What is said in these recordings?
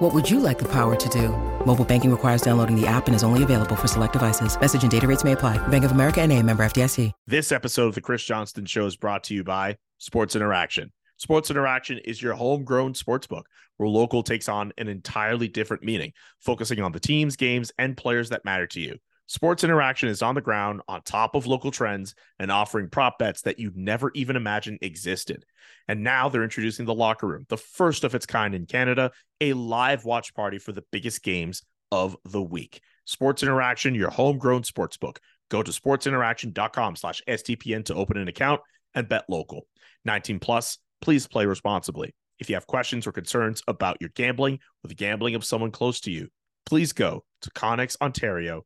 What would you like the power to do? Mobile banking requires downloading the app and is only available for select devices. Message and data rates may apply. Bank of America and a member FDIC. This episode of the Chris Johnston Show is brought to you by Sports Interaction. Sports Interaction is your homegrown sports book where local takes on an entirely different meaning, focusing on the teams, games, and players that matter to you. Sports Interaction is on the ground, on top of local trends, and offering prop bets that you'd never even imagined existed. And now they're introducing the Locker Room, the first of its kind in Canada, a live watch party for the biggest games of the week. Sports Interaction, your homegrown sports book. Go to sportsinteraction.com slash SDPN to open an account and bet local. 19 plus, please play responsibly. If you have questions or concerns about your gambling or the gambling of someone close to you, please go to connexontario.com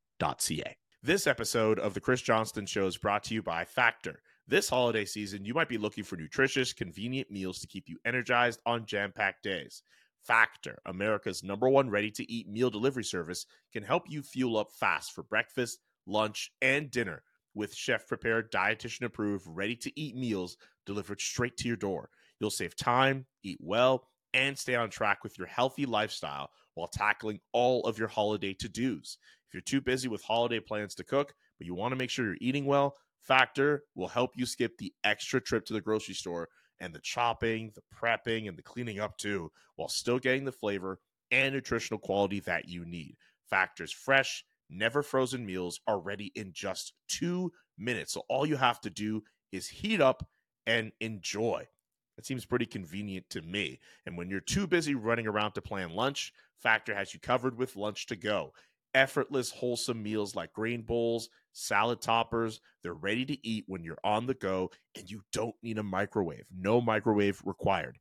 This episode of the Chris Johnston Show is brought to you by Factor. This holiday season, you might be looking for nutritious, convenient meals to keep you energized on jam packed days. Factor, America's number one ready to eat meal delivery service, can help you fuel up fast for breakfast, lunch, and dinner with chef prepared, dietitian approved, ready to eat meals delivered straight to your door. You'll save time, eat well, and stay on track with your healthy lifestyle while tackling all of your holiday to dos. If you're too busy with holiday plans to cook, but you want to make sure you're eating well, Factor will help you skip the extra trip to the grocery store and the chopping, the prepping, and the cleaning up too, while still getting the flavor and nutritional quality that you need. Factor's fresh, never frozen meals are ready in just two minutes. So all you have to do is heat up and enjoy. That seems pretty convenient to me. And when you're too busy running around to plan lunch, Factor has you covered with lunch to go. Effortless, wholesome meals like grain bowls, salad toppers. They're ready to eat when you're on the go and you don't need a microwave. No microwave required.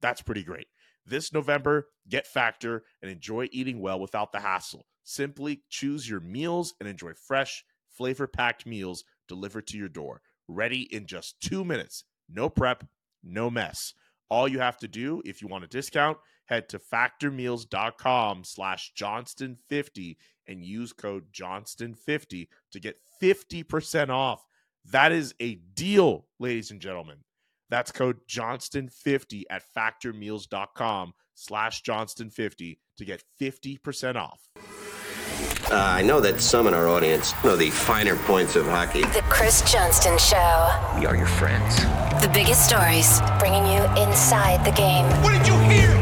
That's pretty great. This November, get Factor and enjoy eating well without the hassle. Simply choose your meals and enjoy fresh, flavor packed meals delivered to your door, ready in just two minutes. No prep, no mess. All you have to do if you want a discount, head to factormeals.com slash Johnston50 and use code Johnston50 to get 50% off. That is a deal, ladies and gentlemen. That's code Johnston50 at factormeals.com slash Johnston50 to get 50% off. Uh, I know that some in our audience know the finer points of hockey. The Chris Johnston Show. We are your friends. The biggest stories, bringing you inside the game. What did you hear?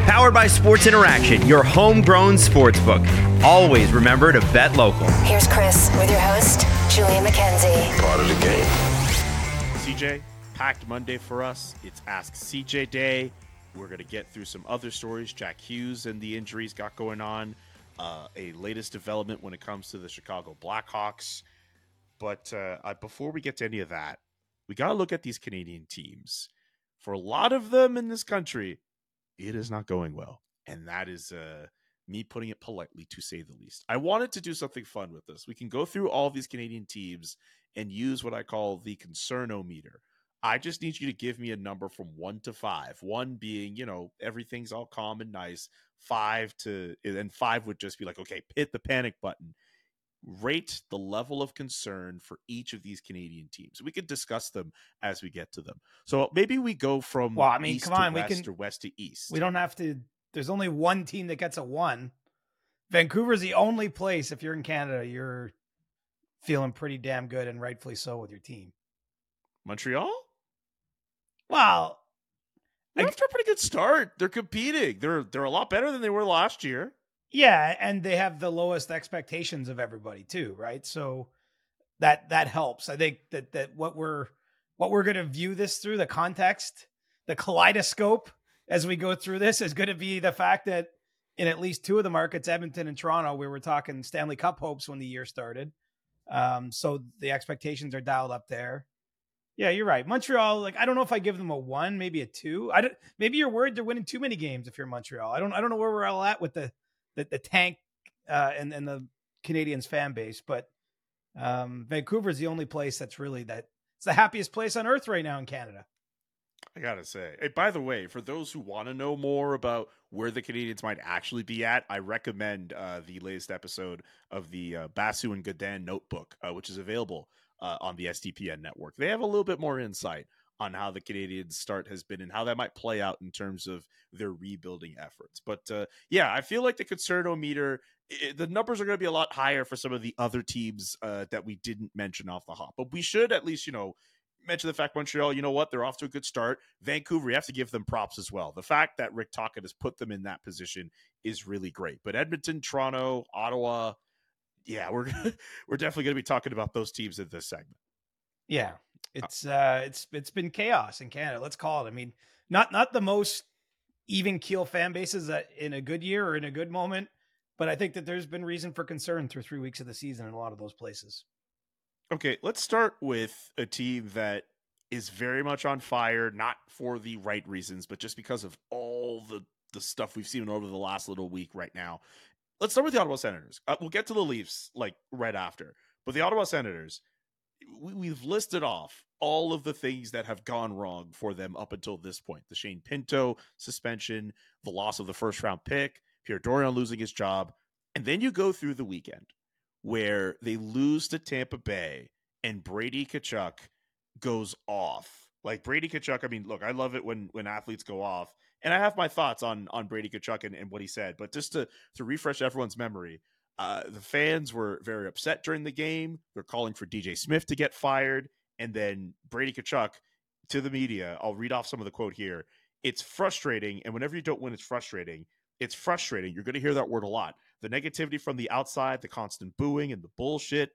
Powered by Sports Interaction, your homegrown sports book. Always remember to bet local. Here's Chris with your host, Julian McKenzie. Part of the game. CJ, packed Monday for us. It's Ask CJ Day. We're going to get through some other stories. Jack Hughes and the injuries got going on uh, a latest development when it comes to the Chicago Blackhawks. But uh, I, before we get to any of that, we got to look at these Canadian teams. For a lot of them in this country, it is not going well. And that is uh, me putting it politely, to say the least. I wanted to do something fun with this. We can go through all these Canadian teams and use what I call the concernometer. I just need you to give me a number from one to five. One being, you know, everything's all calm and nice. Five to, and five would just be like, okay, hit the panic button. Rate the level of concern for each of these Canadian teams. We could discuss them as we get to them. So maybe we go from well, I mean, come on, to we can, or west to east. We don't have to. There's only one team that gets a one. Vancouver's the only place. If you're in Canada, you're feeling pretty damn good, and rightfully so with your team. Montreal. Well, They're after a pretty good start. They're competing. They're they're a lot better than they were last year. Yeah, and they have the lowest expectations of everybody too, right? So that that helps. I think that that what we're what we're going to view this through the context, the kaleidoscope as we go through this is going to be the fact that in at least two of the markets, Edmonton and Toronto, we were talking Stanley Cup hopes when the year started. Um, so the expectations are dialed up there. Yeah, you're right. Montreal, like I don't know if I give them a one, maybe a two. I don't. Maybe you're worried they're winning too many games if you're Montreal. I don't. I don't know where we're all at with the the, the tank uh, and and the Canadiens fan base, but um, Vancouver is the only place that's really that it's the happiest place on earth right now in Canada. I gotta say. Hey, by the way, for those who want to know more about where the Canadiens might actually be at, I recommend uh, the latest episode of the uh, Basu and Godin Notebook, uh, which is available uh, on the SDPN network. They have a little bit more insight on how the Canadiens start has been and how that might play out in terms of their rebuilding efforts. But uh, yeah, I feel like the concernometer, it, the numbers are going to be a lot higher for some of the other teams uh, that we didn't mention off the hop. But we should at least, you know, mention the fact Montreal, you know what, they're off to a good start. Vancouver, you have to give them props as well. The fact that Rick Tocchet has put them in that position is really great. But Edmonton, Toronto, Ottawa, yeah, we're we're definitely going to be talking about those teams in this segment. Yeah, it's uh, it's it's been chaos in Canada. Let's call it. I mean, not not the most even keel fan bases that in a good year or in a good moment, but I think that there's been reason for concern through three weeks of the season in a lot of those places. Okay, let's start with a team that is very much on fire, not for the right reasons, but just because of all the the stuff we've seen over the last little week right now. Let's start with the Ottawa Senators. Uh, we'll get to the Leafs like right after, but the Ottawa Senators, we, we've listed off all of the things that have gone wrong for them up until this point: the Shane Pinto suspension, the loss of the first round pick, Pierre Dorion losing his job, and then you go through the weekend where they lose to Tampa Bay and Brady Tkachuk goes off. Like Brady Tkachuk, I mean, look, I love it when when athletes go off, and I have my thoughts on on Brady Tkachuk and, and what he said. But just to to refresh everyone's memory, uh, the fans were very upset during the game. They're calling for DJ Smith to get fired, and then Brady Tkachuk to the media. I'll read off some of the quote here. It's frustrating, and whenever you don't win, it's frustrating. It's frustrating. You're going to hear that word a lot the negativity from the outside, the constant booing and the bullshit.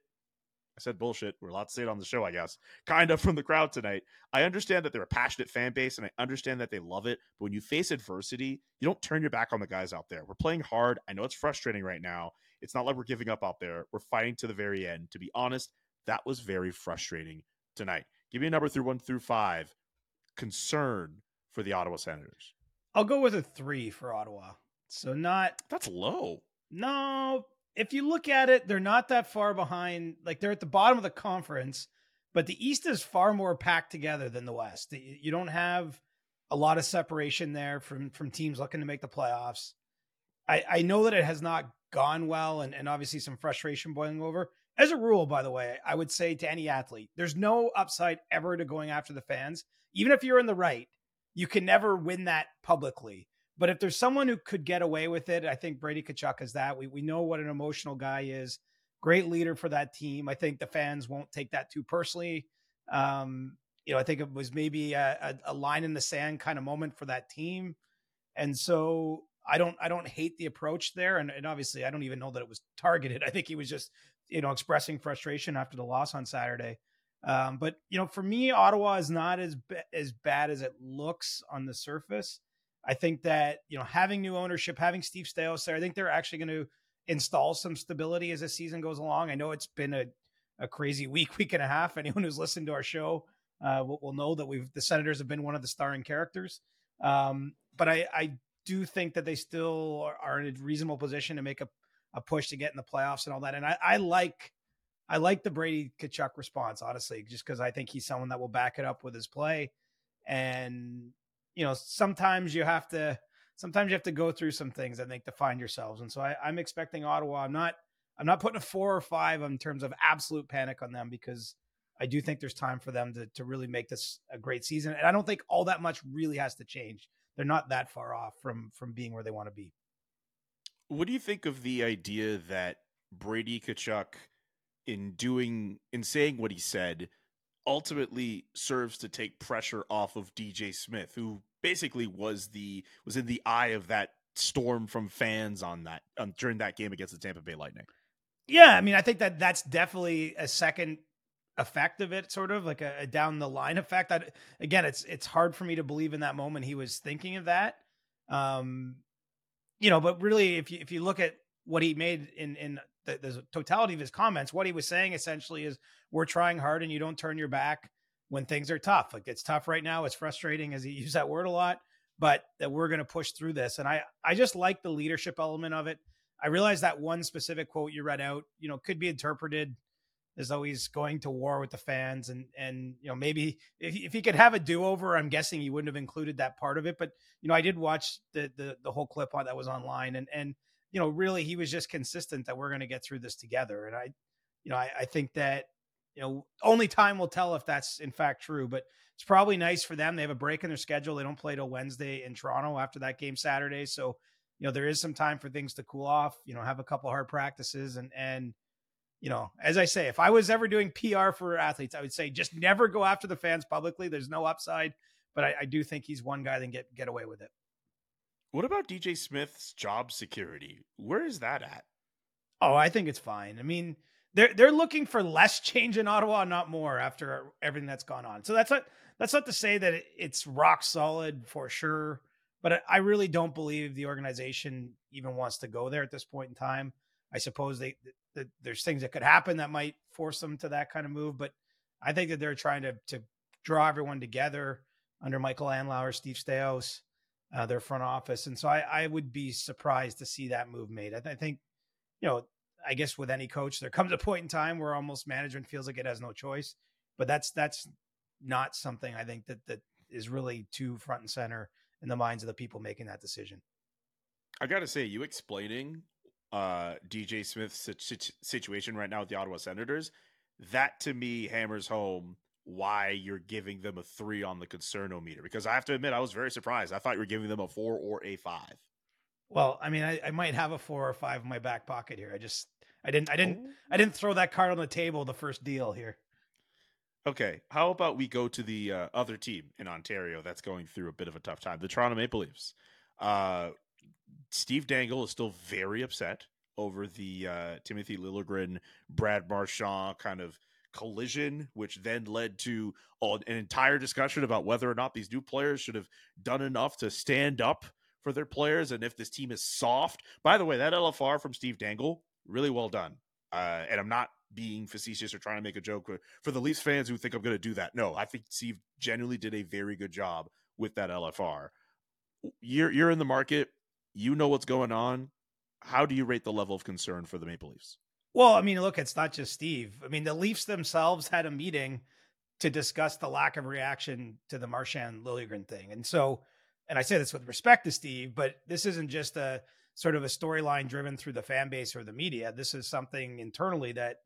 I said bullshit. We're allowed to say it on the show, I guess. Kind of from the crowd tonight. I understand that they're a passionate fan base and I understand that they love it. But when you face adversity, you don't turn your back on the guys out there. We're playing hard. I know it's frustrating right now. It's not like we're giving up out there. We're fighting to the very end. To be honest, that was very frustrating tonight. Give me a number through one through five. Concern for the Ottawa Senators. I'll go with a three for Ottawa. So not that's low. No, if you look at it, they're not that far behind. Like they're at the bottom of the conference, but the East is far more packed together than the West. You don't have a lot of separation there from from teams looking to make the playoffs. I, I know that it has not gone well and, and obviously some frustration boiling over. As a rule, by the way, I would say to any athlete, there's no upside ever to going after the fans. Even if you're in the right, you can never win that publicly. But if there's someone who could get away with it, I think Brady Tkachuk is that. We we know what an emotional guy is. Great leader for that team. I think the fans won't take that too personally. Um, you know, I think it was maybe a, a, a line in the sand kind of moment for that team, and so I don't I don't hate the approach there. And, and obviously, I don't even know that it was targeted. I think he was just you know expressing frustration after the loss on Saturday. Um, but you know, for me, Ottawa is not as as bad as it looks on the surface. I think that you know having new ownership, having Steve Staios there, I think they're actually going to install some stability as the season goes along. I know it's been a, a crazy week, week and a half. Anyone who's listened to our show uh, will, will, know that we've the Senators have been one of the starring characters. Um, but I, I do think that they still are, in a reasonable position to make a, a push to get in the playoffs and all that. And I, I like I like the Brady Tkachuk response, honestly, just because I think he's someone that will back it up with his play. And you know, sometimes you have to sometimes you have to go through some things I think to find yourselves. And so I, I'm expecting Ottawa. I'm not I'm not putting a four or five in terms of absolute panic on them because I do think there's time for them to to really make this a great season. And I don't think all that much really has to change. They're not that far off from from being where they want to be. What do you think of the idea that Brady Tkachuk, in doing in saying what he said, ultimately serves to take pressure off of DJ Smith, who basically was the was in the eye of that storm from fans on that um, during that game against the Tampa Bay Lightning. Yeah, I mean, I think that that's definitely a second effect of it, sort of like a, a down the line effect. I, again, it's it's hard for me to believe in that moment he was thinking of that. Um, you know, but really, if you if you look at what he made in in the, the totality of his comments, what he was saying essentially is we're trying hard and you don't turn your back when things are tough. Like it's tough right now. It's frustrating as he used that word a lot, but that we're going to push through this. And I, I just like the leadership element of it. I realize that one specific quote you read out, you know, could be interpreted though he's going to war with the fans and and you know maybe if, if he could have a do-over i'm guessing he wouldn't have included that part of it but you know i did watch the the, the whole clip on that was online and and you know really he was just consistent that we're going to get through this together and i you know I, I think that you know only time will tell if that's in fact true but it's probably nice for them they have a break in their schedule they don't play till wednesday in toronto after that game saturday so you know there is some time for things to cool off you know have a couple hard practices and and you know, as I say, if I was ever doing PR for athletes, I would say just never go after the fans publicly. There's no upside, but I, I do think he's one guy that can get get away with it. What about DJ Smith's job security? Where is that at? Oh, I think it's fine. I mean, they're they're looking for less change in Ottawa, not more after everything that's gone on. So that's not that's not to say that it's rock solid for sure, but I really don't believe the organization even wants to go there at this point in time. I suppose they that there's things that could happen that might force them to that kind of move. But I think that they're trying to to draw everyone together under Michael Andlauer, Steve Staios, uh, their front office, and so I, I would be surprised to see that move made. I, th- I think, you know, I guess with any coach, there comes a point in time where almost management feels like it has no choice. But that's that's not something I think that that is really too front and center in the minds of the people making that decision. I got to say, you explaining uh, DJ Smith's situation right now with the Ottawa Senators, that to me hammers home why you're giving them a three on the concernometer. Because I have to admit, I was very surprised. I thought you were giving them a four or a five. Well, I mean, I, I might have a four or five in my back pocket here. I just, I didn't, I didn't, I didn't throw that card on the table the first deal here. Okay, how about we go to the uh, other team in Ontario that's going through a bit of a tough time, the Toronto Maple Leafs. Uh, Steve Dangle is still very upset over the uh, Timothy Liljegren, Brad Marchand kind of collision, which then led to an entire discussion about whether or not these new players should have done enough to stand up for their players and if this team is soft. By the way, that LFR from Steve Dangle, really well done. Uh, and I'm not being facetious or trying to make a joke for the Leafs fans who think I'm going to do that. No, I think Steve genuinely did a very good job with that LFR. You're you're in the market you know what's going on. How do you rate the level of concern for the Maple Leafs? Well, I mean, look, it's not just Steve. I mean, the Leafs themselves had a meeting to discuss the lack of reaction to the Marchand Liljegren thing. And so, and I say this with respect to Steve, but this isn't just a sort of a storyline driven through the fan base or the media. This is something internally that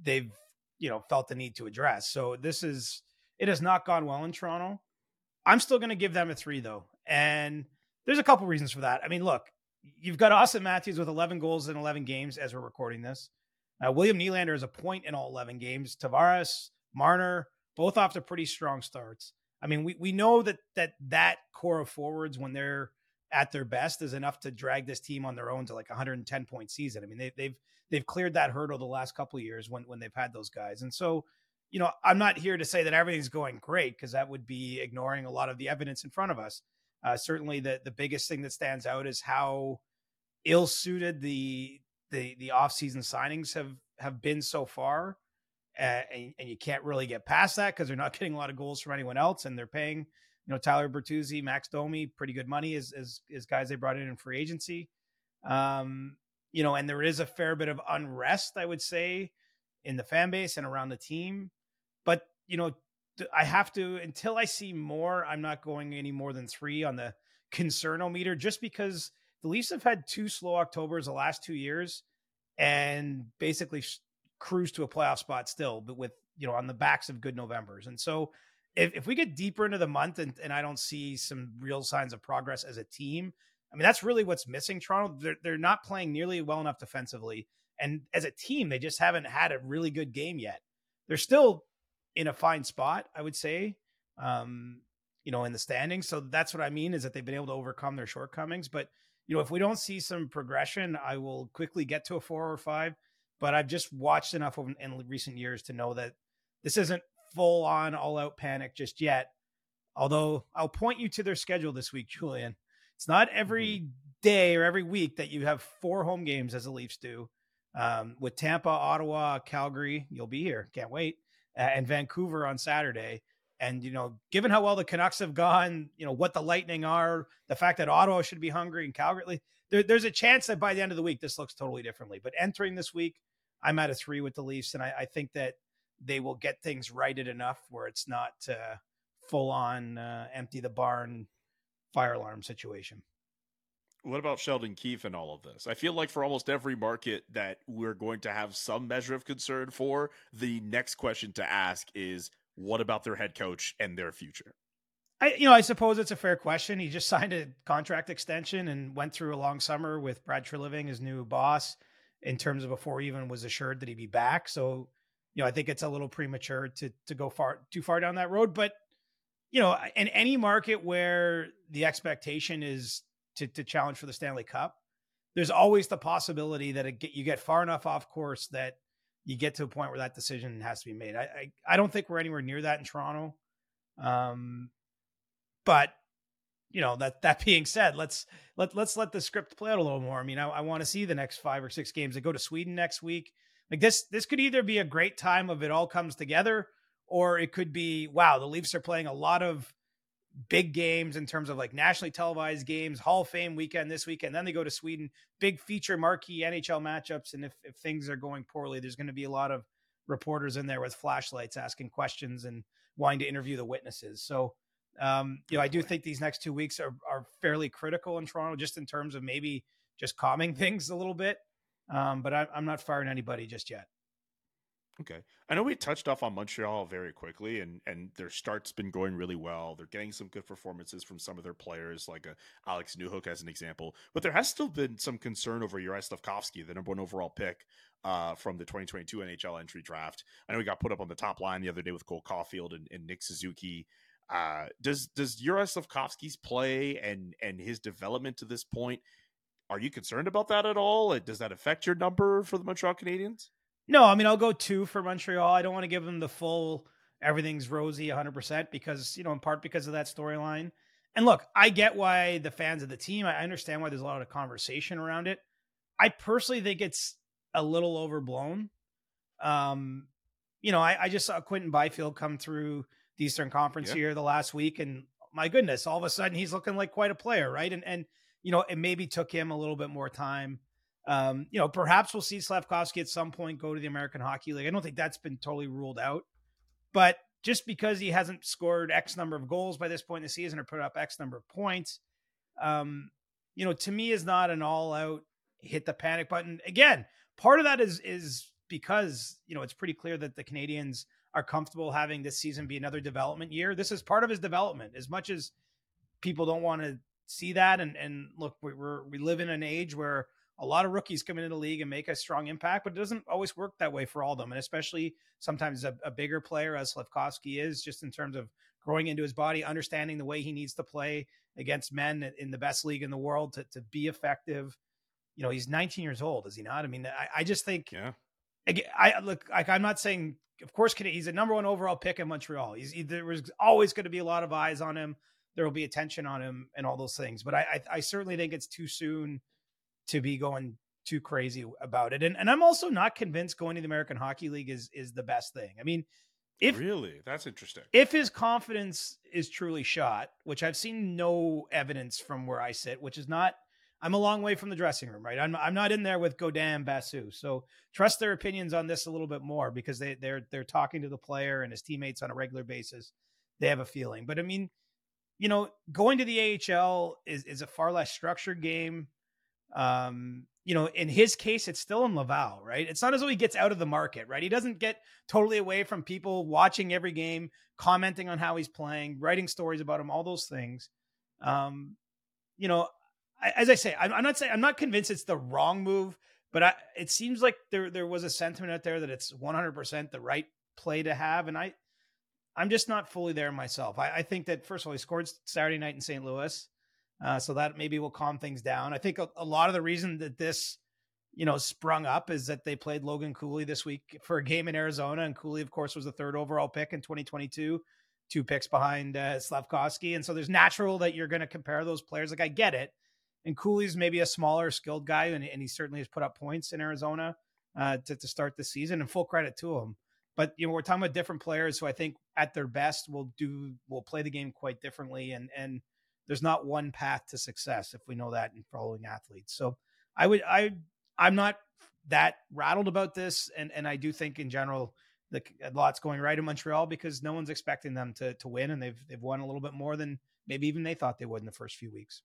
they've, you know, felt the need to address. So this is, it has not gone well in Toronto. I'm still going to give them a three though. And there's a couple reasons for that. I mean, look, you've got Auston Matthews with 11 goals in 11 games as we're recording this. Uh, William Nylander is a point in all 11 games. Tavares, Marner, both off to pretty strong starts. I mean, we, we know that that that core of forwards when they're at their best is enough to drag this team on their own to like 110 point season. I mean, they, they've they've cleared that hurdle the last couple of years when when they've had those guys. And so, you know, I'm not here to say that everything's going great because that would be ignoring a lot of the evidence in front of us. Uh, certainly, the the biggest thing that stands out is how ill suited the the the off season signings have have been so far, uh, and, and you can't really get past that because they're not getting a lot of goals from anyone else, and they're paying you know Tyler Bertuzzi, Max Domi pretty good money as as, as guys they brought in in free agency. Um, you know, and there is a fair bit of unrest, I would say, in the fan base and around the team. But you know, I have to until I see more. I'm not going any more than three on the concernometer, just because the Leafs have had two slow Octobers the last two years, and basically cruise to a playoff spot still, but with you know on the backs of good Novembers. And so, if, if we get deeper into the month and, and I don't see some real signs of progress as a team, I mean that's really what's missing. Toronto, they're, they're not playing nearly well enough defensively, and as a team, they just haven't had a really good game yet. They're still in a fine spot, I would say. Um, you know, in the standings. So that's what I mean is that they've been able to overcome their shortcomings. But you know, if we don't see some progression, I will quickly get to a four or five. But I've just watched enough of, in recent years to know that this isn't full on all out panic just yet. Although I'll point you to their schedule this week, Julian. It's not every mm-hmm. day or every week that you have four home games as the Leafs do. Um, with Tampa, Ottawa, Calgary, you'll be here. Can't wait and Vancouver on Saturday. And you know, given how well the Canucks have gone, you know what the Lightning are, the fact that Ottawa should be hungry and Calgary, there, there's a chance that by the end of the week this looks totally differently. But entering this week, I'm at a three with the Leafs, and I, I think that they will get things righted enough where it's not uh, full on uh, empty the barn fire alarm situation. What about Sheldon Keefe and all of this? I feel like for almost every market that we're going to have some measure of concern for, the next question to ask is what about their head coach and their future? I, you know, I suppose it's a fair question. He just signed a contract extension and went through a long summer with Brad Treliving, his new boss, in terms of before he even was assured that he'd be back. So, you know, I think it's a little premature to to go far too far down that road. But, you know, in any market where the expectation is to to challenge for the Stanley Cup, there's always the possibility that you get far enough off course that you get to a point where that decision has to be made. I I, I don't think we're anywhere near that in Toronto. Um, but you know that that being said, let's let let's let the script play out a little more. I mean, I, I want to see the next five or six games. They go to Sweden next week. Like this, this could either be a great time of it all comes together, or it could be wow, the Leafs are playing a lot of big games in terms of like nationally televised games, Hall of Fame weekend this weekend. Then they go to Sweden, big feature marquee NHL matchups. And if, if things are going poorly, there's going to be a lot of reporters in there with flashlights asking questions and wanting to interview the witnesses. So um, you know, I do think these next two weeks are are fairly critical in Toronto, just in terms of maybe just calming things a little bit. Um, but I, I'm not firing anybody just yet. Okay. I know we touched off on Montreal very quickly and and their start's been going really well. They're getting some good performances from some of their players, like uh, Alex Newhook as an example. But there has still been some concern over Juraj Slafkovsky, the number one overall pick uh, from the 2022 NHL entry draft. I know he got put up on the top line the other day with Cole Caufield and, and Nick Suzuki. Uh, does does Juraj Slafkovsky's play and and his development to this point? Are you concerned about that at all? Does that affect your number for the Montreal Canadiens? No, I mean I'll go two for Montreal. I don't want to give them the full everything's rosy 100% because you know in part because of that storyline. And look, I get why the fans of the team. I understand why there's a lot of conversation around it. I personally think it's a little overblown. Um, you know, I, I just saw Quinton Byfield come through the Eastern Conference yeah. here the last week, and my goodness, all of a sudden he's looking like quite a player, right? And and you know, it maybe took him a little bit more time. Um, you know, perhaps we'll see Slafkovsky at some point go to the American Hockey League. I don't think that's been totally ruled out, but just because he hasn't scored X number of goals by this point in the season or put up X number of points, um, you know, to me is not an all out hit the panic button. Again, part of that is is because you know it's pretty clear that the Canadiens are comfortable having this season be another development year. This is part of his development. As much as people don't want to see that, and and look, we're we live in an age where a lot of rookies come into the league and make a strong impact, but it doesn't always work that way for all of them. And especially sometimes a, a bigger player as Slafkovsky is, just in terms of growing into his body, understanding the way he needs to play against men in the best league in the world to, to be effective. You know, he's 19 years old, is he not? I mean, I, I just think, yeah. I, I look like I'm not saying of course, he's a number one overall pick in Montreal. He's he, there was always going to be a lot of eyes on him. There will be attention on him and all those things. But I, I, I certainly think it's too soon to be going too crazy about it. And and I'm also not convinced going to the American Hockey League is is the best thing. I mean, if really that's interesting. If his confidence is truly shot, which I've seen no evidence from where I sit, which is not I'm a long way from the dressing room, right? I'm I'm not in there with Godin Basu. So trust their opinions on this a little bit more because they they're they're talking to the player and his teammates on a regular basis. They have a feeling. But I mean, you know, going to the AHL is is a far less structured game. Um, you know, in his case, it's still in Laval, right? It's not as though he gets out of the market, right? He doesn't get totally away from people watching every game, commenting on how he's playing, writing stories about him, all those things. Um, you know, as I say, I'm, I'm, not saying I'm not convinced it's the wrong move, but I, it seems like there there was a sentiment out there that it's 100 percent the right play to have, and I I'm just not fully there myself. I, I think that first of all, he scored Saturday night in St. Louis, uh, so that maybe will calm things down. I think a, a, lot of the reason that this you know sprung up is that they played Logan Cooley this week for a game in Arizona, and Cooley, of course, was the third overall pick in 2022 two picks behind uh, Slafkovsky. And so there's natural that you're going to compare those players. Like I get it and Cooley's maybe a smaller, skilled guy, and, and he certainly has put up points in Arizona uh, to, to start the season. And full credit to him. But you know, we're talking about different players who I think at their best will do will play the game quite differently. And and there's not one path to success if we know that in following athletes. So I would I I'm not that rattled about this, and and I do think in general the a lot's going right in Montreal because no one's expecting them to to win, and they've they've won a little bit more than maybe even they thought they would in the first few weeks.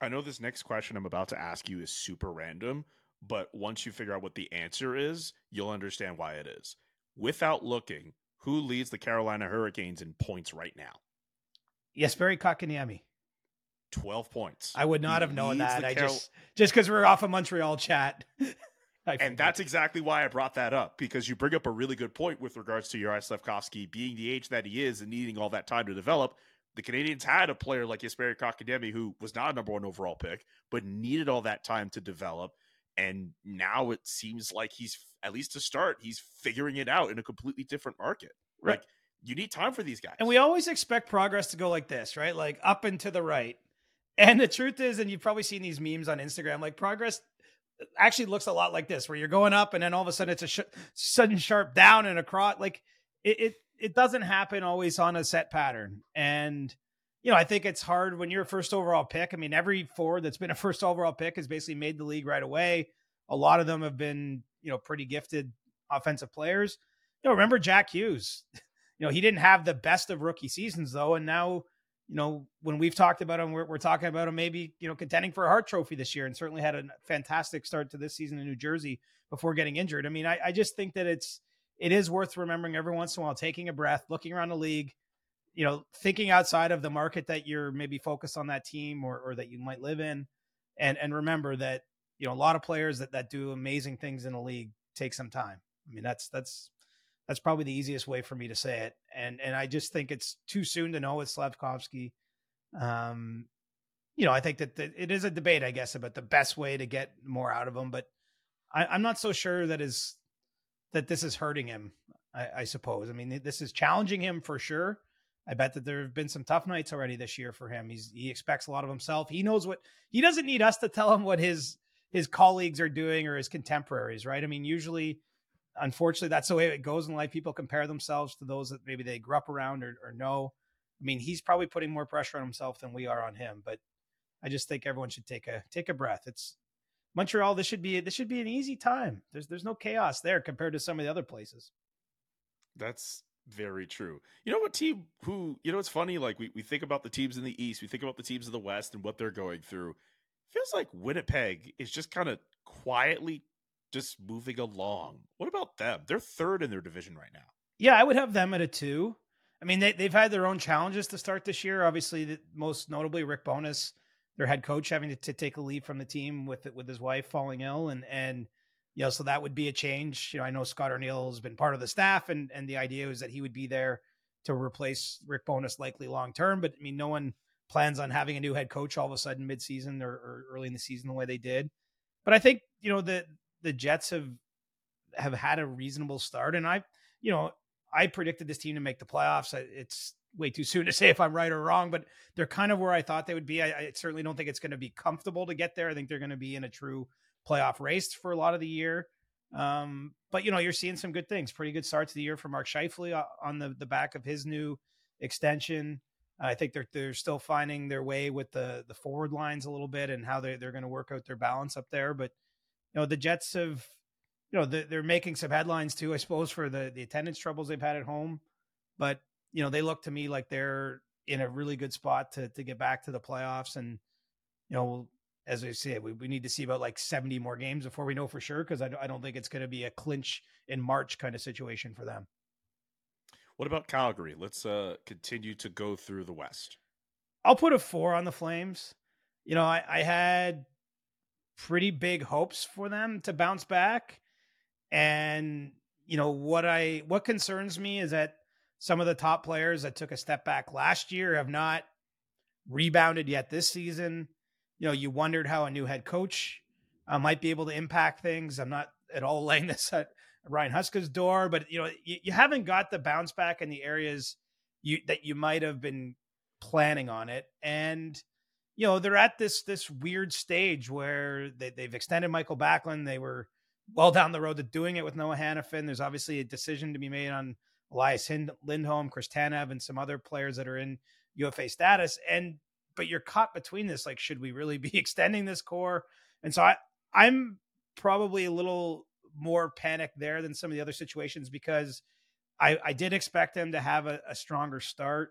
I know this next question I'm about to ask you is super random, but once you figure out what the answer is, you'll understand why it is. Without looking, who leads the Carolina Hurricanes in points right now? Jesperi Kotkaniemi. 12 points. I would not he have known that. I Carol- just just because we're off a of Montreal chat. and that's exactly why I brought that up because you bring up a really good point with regards to Juraj Slafkovsky being the age that he is and needing all that time to develop. The Canadiens had a player like Jesperi Kotkaniemi who was not a number one overall pick, but needed all that time to develop. And now it seems like he's, at least to start, he's figuring it out in a completely different market. Right. Like you need time for these guys. And we always expect progress to go like this, right? Like up and to the right. And the truth is, and you've probably seen these memes on Instagram, like progress actually looks a lot like this, where you're going up and then all of a sudden it's a sh- sudden sharp down and across. Like it, it, it doesn't happen always on a set pattern. And, you know, I think it's hard when you're a first overall pick. I mean, every forward that's been a first overall pick has basically made the league right away. A lot of them have been, you know, pretty gifted offensive players. You know, remember Jack Hughes? You know, he didn't have the best of rookie seasons though, and now you know, when we've talked about him, we're, we're, talking about him maybe, you know, contending for a Hart Trophy this year and certainly had a fantastic start to this season in New Jersey before getting injured. I mean, I, I just think that it's, it is worth remembering every once in a while, taking a breath, looking around the league, you know, thinking outside of the market that you're maybe focused on that team or, or that you might live in. And, and remember that, you know, a lot of players that, that do amazing things in the league take some time. I mean, that's, that's, that's probably the easiest way for me to say it. And and I just think it's too soon to know with Slafkovsky. Um, you know, I think that the, it is a debate, I guess, about the best way to get more out of him. But I, I'm not so sure that is that this is hurting him. I, I suppose. I mean, this is challenging him for sure. I bet that there have been some tough nights already this year for him. He's he expects a lot of himself. He knows what he doesn't need us to tell him what his his colleagues are doing or his contemporaries, right? I mean, usually unfortunately, that's the way it goes in life. People compare themselves to those that maybe they grew up around or, or know. I mean, he's probably putting more pressure on himself than we are on him. But I just think everyone should take a take a breath. It's Montreal. This should be this should be an easy time. There's there's no chaos there compared to some of the other places. That's very true. You know what team who you know it's funny like we, we think about the teams in the East, we think about the teams in the West and what they're going through. Feels like Winnipeg is just kind of quietly just moving along. What about them? They're third in their division right now. Yeah, I would have them at a two. I mean, they, they've had their own challenges to start this year. Obviously, the, most notably Rick Bowness, their head coach, having to, to take a leave from the team with with his wife falling ill, and and you know, so that would be a change. You know, I know Scott Arniel has been part of the staff, and and the idea was that he would be there to replace Rick Bowness likely long term. But I mean, no one plans on having a new head coach all of a sudden mid season or, or early in the season the way they did. But I think you know the the Jets have have had a reasonable start, and I, you know, I predicted this team to make the playoffs. It's way too soon to say if I'm right or wrong, but they're kind of where I thought they would be. I, I certainly don't think it's going to be comfortable to get there. I think they're going to be in a true playoff race for a lot of the year. Um, but you know, you're seeing some good things. Pretty good starts to the year for Mark Scheifele uh, on the the back of his new extension. I think they're they're still finding their way with the the forward lines a little bit and how they they're going to work out their balance up there. But you know the Jets have you know they're making some headlines too, I suppose, for the the attendance troubles they've had at home. But you know they look to me like they're in a really good spot to to get back to the playoffs. And you know, as I said, we, we need to see about like seventy more games before we know for sure because I, I don't think it's going to be a clinch in March kind of situation for them. What about Calgary? Let's uh continue to go through the West. I'll put a four on the Flames. You know, I, I had pretty big hopes for them to bounce back. And you know what I what concerns me is that some of the top players that took a step back last year have not rebounded yet this season. You know, you wondered how a new head coach uh, might be able to impact things. I'm not at all laying this at Ryan Huska's door, but you know, you, you haven't got the bounce back in the areas you that you might have been planning on it. And you know they're at this this weird stage where they, they've extended Mikael Backlund. They were well down the road to doing it with Noah Hanifin. There's obviously a decision to be made on Elias Lindholm, Chris Tanev, and some other players that are in UFA status. And but you're caught between this. Like, should we really be extending this core? And so I I'm probably a little more panic there than some of the other situations because I, I did expect them to have a, a stronger start.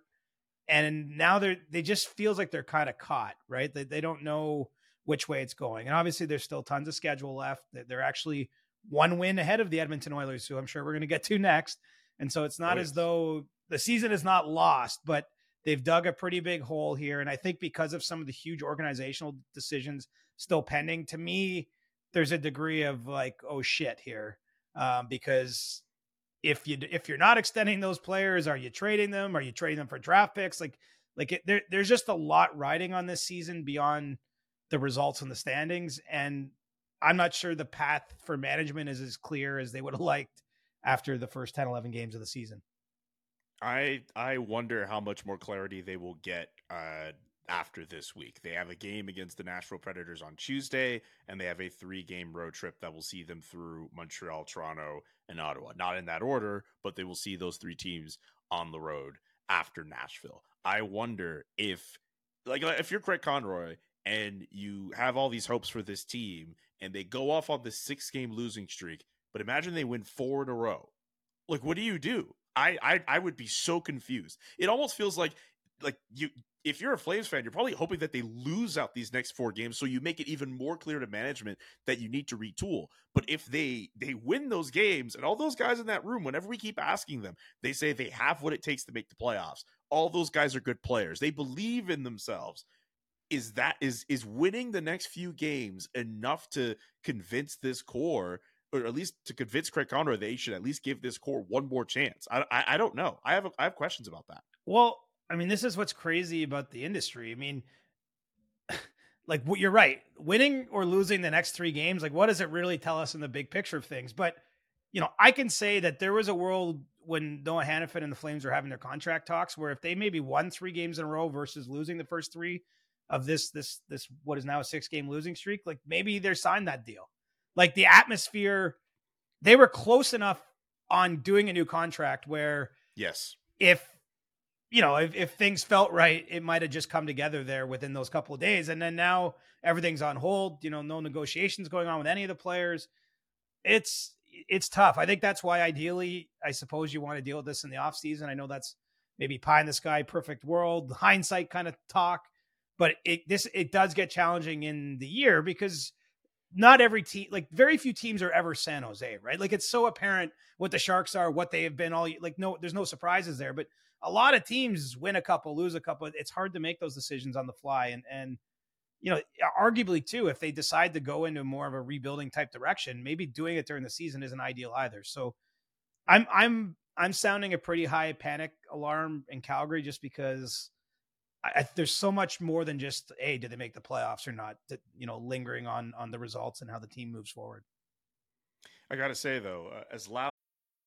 And now they're they just feels like they're kind of caught, right? They, they don't know which way it's going. And obviously there's still tons of schedule left. They're actually one win ahead of the Edmonton Oilers, who I'm sure we're going to get to next. And so it's not oh, yes. as though the season is not lost, but they've dug a pretty big hole here. And I think because of some of the huge organizational decisions still pending, to me, there's a degree of like, oh shit here. Um, because if you if you're not extending those players, are you trading them? Are you trading them for draft picks? Like like it, there, there's just a lot riding on this season beyond the results and the standings. And I'm not sure the path for management is as clear as they would have liked after the first 10, 11 games of the season. I I wonder how much more clarity they will get uh, after this week. They have a game against the Nashville Predators on Tuesday, and they have a three game road trip that will see them through Montreal, Toronto, and Ottawa. Not in that order, but they will see those three teams on the road after Nashville. I wonder if, like, if you're Craig Conroy and you have all these hopes for this team and they go off on this six game losing streak, but imagine they win four in a row. Like, what do you do? I, I I would be so confused. It almost feels like like you if you're a Flames fan, you're probably hoping that they lose out these next four games, so you make it even more clear to management that you need to retool. But if they they win those games, and all those guys in that room, whenever we keep asking them, they say they have what it takes to make the playoffs. All those guys are good players. They believe in themselves. Is that is is winning the next few games enough to convince this core, or at least to convince Craig Conroy they should at least give this core one more chance? I I, I don't know. I have a, I have questions about that. Well, I mean, this is what's crazy about the industry. I mean, like you're right, winning or losing the next three games, like what does it really tell us in the big picture of things? But you know, I can say that there was a world when Noah Hanifin and the Flames were having their contract talks, where if they maybe won three games in a row versus losing the first three of this this this what is now a six game losing streak, like maybe they're signed that deal. Like the atmosphere, they were close enough on doing a new contract where yes, if you know, if, if things felt right, it might have just come together there within those couple of days. And then now everything's on hold, you know, no negotiations going on with any of the players. It's it's tough. I think that's why ideally, I suppose you want to deal with this in the off season. I know that's maybe pie in the sky, perfect world, hindsight kind of talk, but it this it does get challenging in the year because not every team, like very few teams are ever San Jose, right? Like it's so apparent what the Sharks are, what they have been all like. No, there's no surprises there, but a lot of teams win a couple, lose a couple. It's hard to make those decisions on the fly. And and you know, arguably too, if they decide to go into more of a rebuilding type direction, maybe doing it during the season isn't ideal either. So I'm I'm I'm sounding a pretty high panic alarm in Calgary just because I, there's so much more than just hey, did they make the playoffs or not? That you know, lingering on on the results and how the team moves forward. I gotta say though, uh, as loud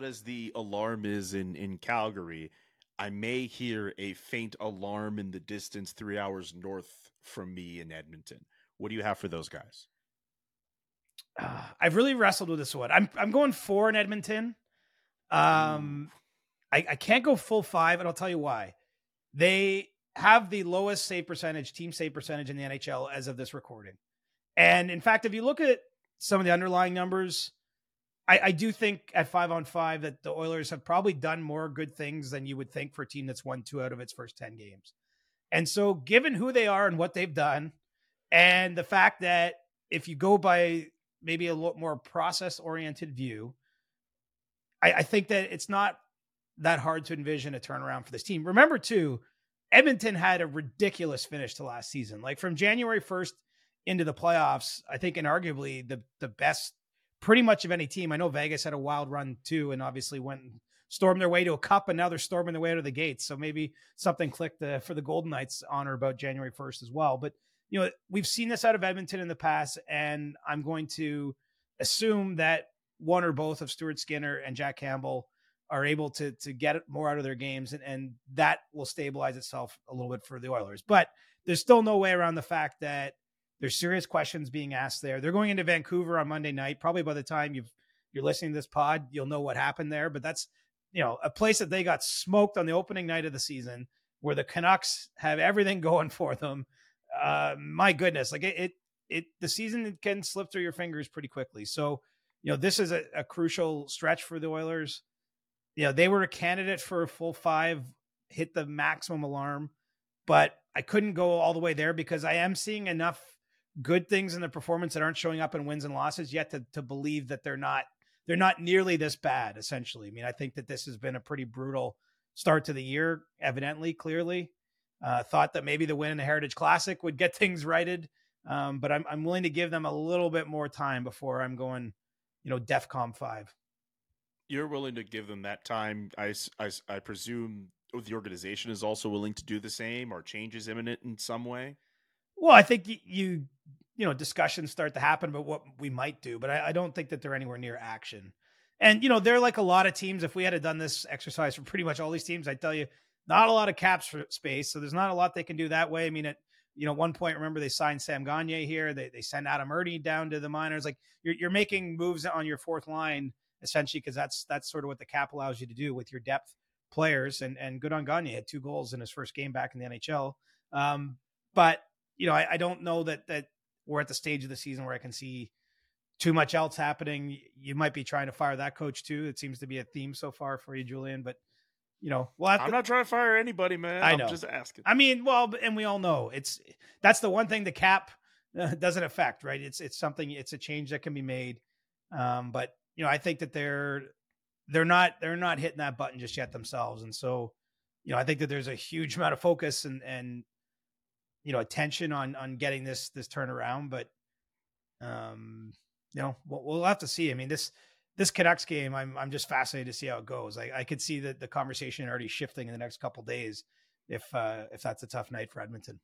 as the alarm is in in Calgary, I may hear a faint alarm in the distance, three hours north from me in Edmonton. What do you have for those guys? Uh, I've really wrestled with this one. I'm I'm going four in Edmonton. Um, I, I can't go full five, and I'll tell you why. They have the lowest save percentage, team save percentage in the NHL as of this recording. And in fact, if you look at some of the underlying numbers, I, I, do think at five on five that the Oilers have probably done more good things than you would think for a team that's won two out of its first 10 games. And so, given who they are and what they've done, and the fact that if you go by maybe a lot more process oriented view, I, I think that it's not that hard to envision a turnaround for this team. Remember, too, Edmonton had a ridiculous finish to last season. Like from January 1st into the playoffs, I think inarguably the the best pretty much of any team. I know Vegas had a wild run too, and obviously went and stormed their way to a cup, and now they're storming their way out of the gates. So maybe something clicked uh, for the Golden Knights on or about January 1st as well. But you know, we've seen this out of Edmonton in the past, and I'm going to assume that one or both of Stuart Skinner and Jack Campbell are able to to get more out of their games, and, and that will stabilize itself a little bit for the Oilers. But there's still no way around the fact that there's serious questions being asked there. They're going into Vancouver on Monday night. Probably by the time you've you're listening to this pod, you'll know what happened there. But that's you know a place that they got smoked on the opening night of the season, where the Canucks have everything going for them. Uh, my goodness, like it, it, it, the season can slip through your fingers pretty quickly. So, you know, this is a, a crucial stretch for the Oilers. You know, they were a candidate for a full five, hit the maximum alarm, but I couldn't go all the way there because I am seeing enough good things in the performance that aren't showing up in wins and losses yet to to believe that they're not they're not nearly this bad. Essentially, I mean, I think that this has been a pretty brutal start to the year. Evidently, clearly, uh, thought that maybe the win in the Heritage Classic would get things righted, um, but I'm I'm willing to give them a little bit more time before I'm going, you know, DefCon five. You're willing to give them that time. I, I, I presume the organization is also willing to do the same, or change is imminent in some way. Well, I think you you know discussions start to happen about what we might do, but I, I don't think that they're anywhere near action. And you know, they're like a lot of teams. If we had done this exercise for pretty much all these teams, I tell you, not a lot of cap space. So there's not a lot they can do that way. I mean, at you know, one point, remember they signed Sam Gagner here. They they send Adam Erne down to the minors. Like you're you're making moves on your fourth line essentially because that's that's sort of what the cap allows you to do with your depth players. And and good on Gagner had two goals in his first game back in the NHL. Um, but you know, I, I don't know that that we're at the stage of the season where I can see too much else happening. You might be trying to fire that coach too. It seems to be a theme so far for you, Julian. But you know, well, I'm not trying to fire anybody, man. I know. I'm just asking. I mean, well, and we all know it's that's the one thing the cap uh, doesn't affect, right? It's it's something. It's a change that can be made. Um, but you know, I think that they're they're not they're not hitting that button just yet themselves, and so you know, I think that there's a huge amount of focus and and you know attention on on getting this this turnaround, but um, you know we'll, we'll have to see. I mean this this Canucks game, I'm I'm just fascinated to see how it goes. I, I could see that the conversation already shifting in the next couple days if uh, if that's a tough night for Edmonton.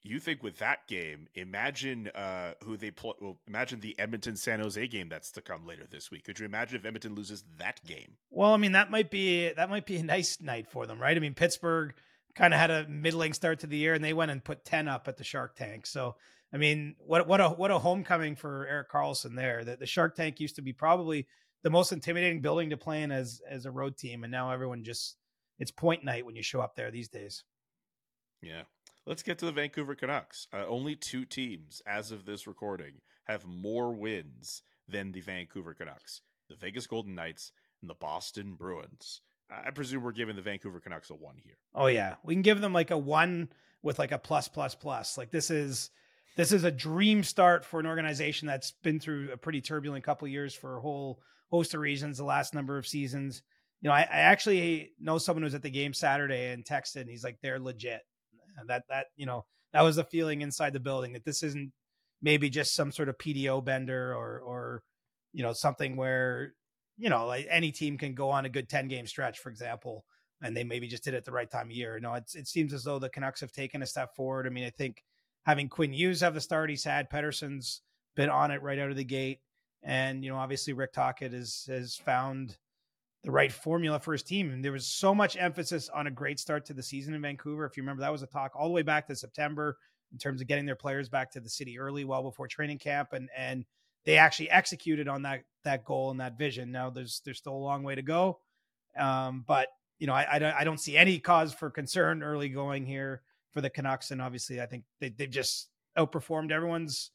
You think with that game, imagine uh, who they play. Well, imagine the Edmonton San Jose game that's to come later this week. Could you imagine if Edmonton loses that game? Well, I mean that might be that might be a nice night for them, right? I mean Pittsburgh kind of had a middling start to the year, and they went and put ten up at the Shark Tank. So, I mean, what what a what a homecoming for Erik Karlsson there. The, the Shark Tank used to be probably the most intimidating building to play in as as a road team, and now everyone just it's point night when you show up there these days. Yeah. Let's get to the Vancouver Canucks. Uh, only two teams, as of this recording, have more wins than the Vancouver Canucks the Vegas Golden Knights and the Boston Bruins. I presume we're giving the Vancouver Canucks a one here. Oh yeah, we can give them like a one with like a plus plus plus. Like this is this is a dream start for an organization that's been through a pretty turbulent couple years for a whole host of reasons. The last number of seasons, you know, I, I actually know someone who was at the game Saturday and texted, and he's like, they're legit. And that that you know that was the feeling inside the building that this isn't maybe just some sort of PDO bender or or you know something where you know, like any team can go on a good 10 game stretch, for example, and they maybe just did it at the right time of year. You know, it seems as though the Canucks have taken a step forward. I mean, I think having Quinn Hughes have the start he's had, Pettersson's been on it right out of the gate. And, you know, obviously Rick Tocchet has, has found the right formula for his team. And there was so much emphasis on a great start to the season in Vancouver. If you remember, that was a talk all the way back to September in terms of getting their players back to the city early, well before training camp. And, and, they actually executed on that that goal and that vision. Now there's there's still a long way to go, um, but you know I, I don't I don't see any cause for concern early going here for the Canucks, and obviously I think they they've just outperformed everyone's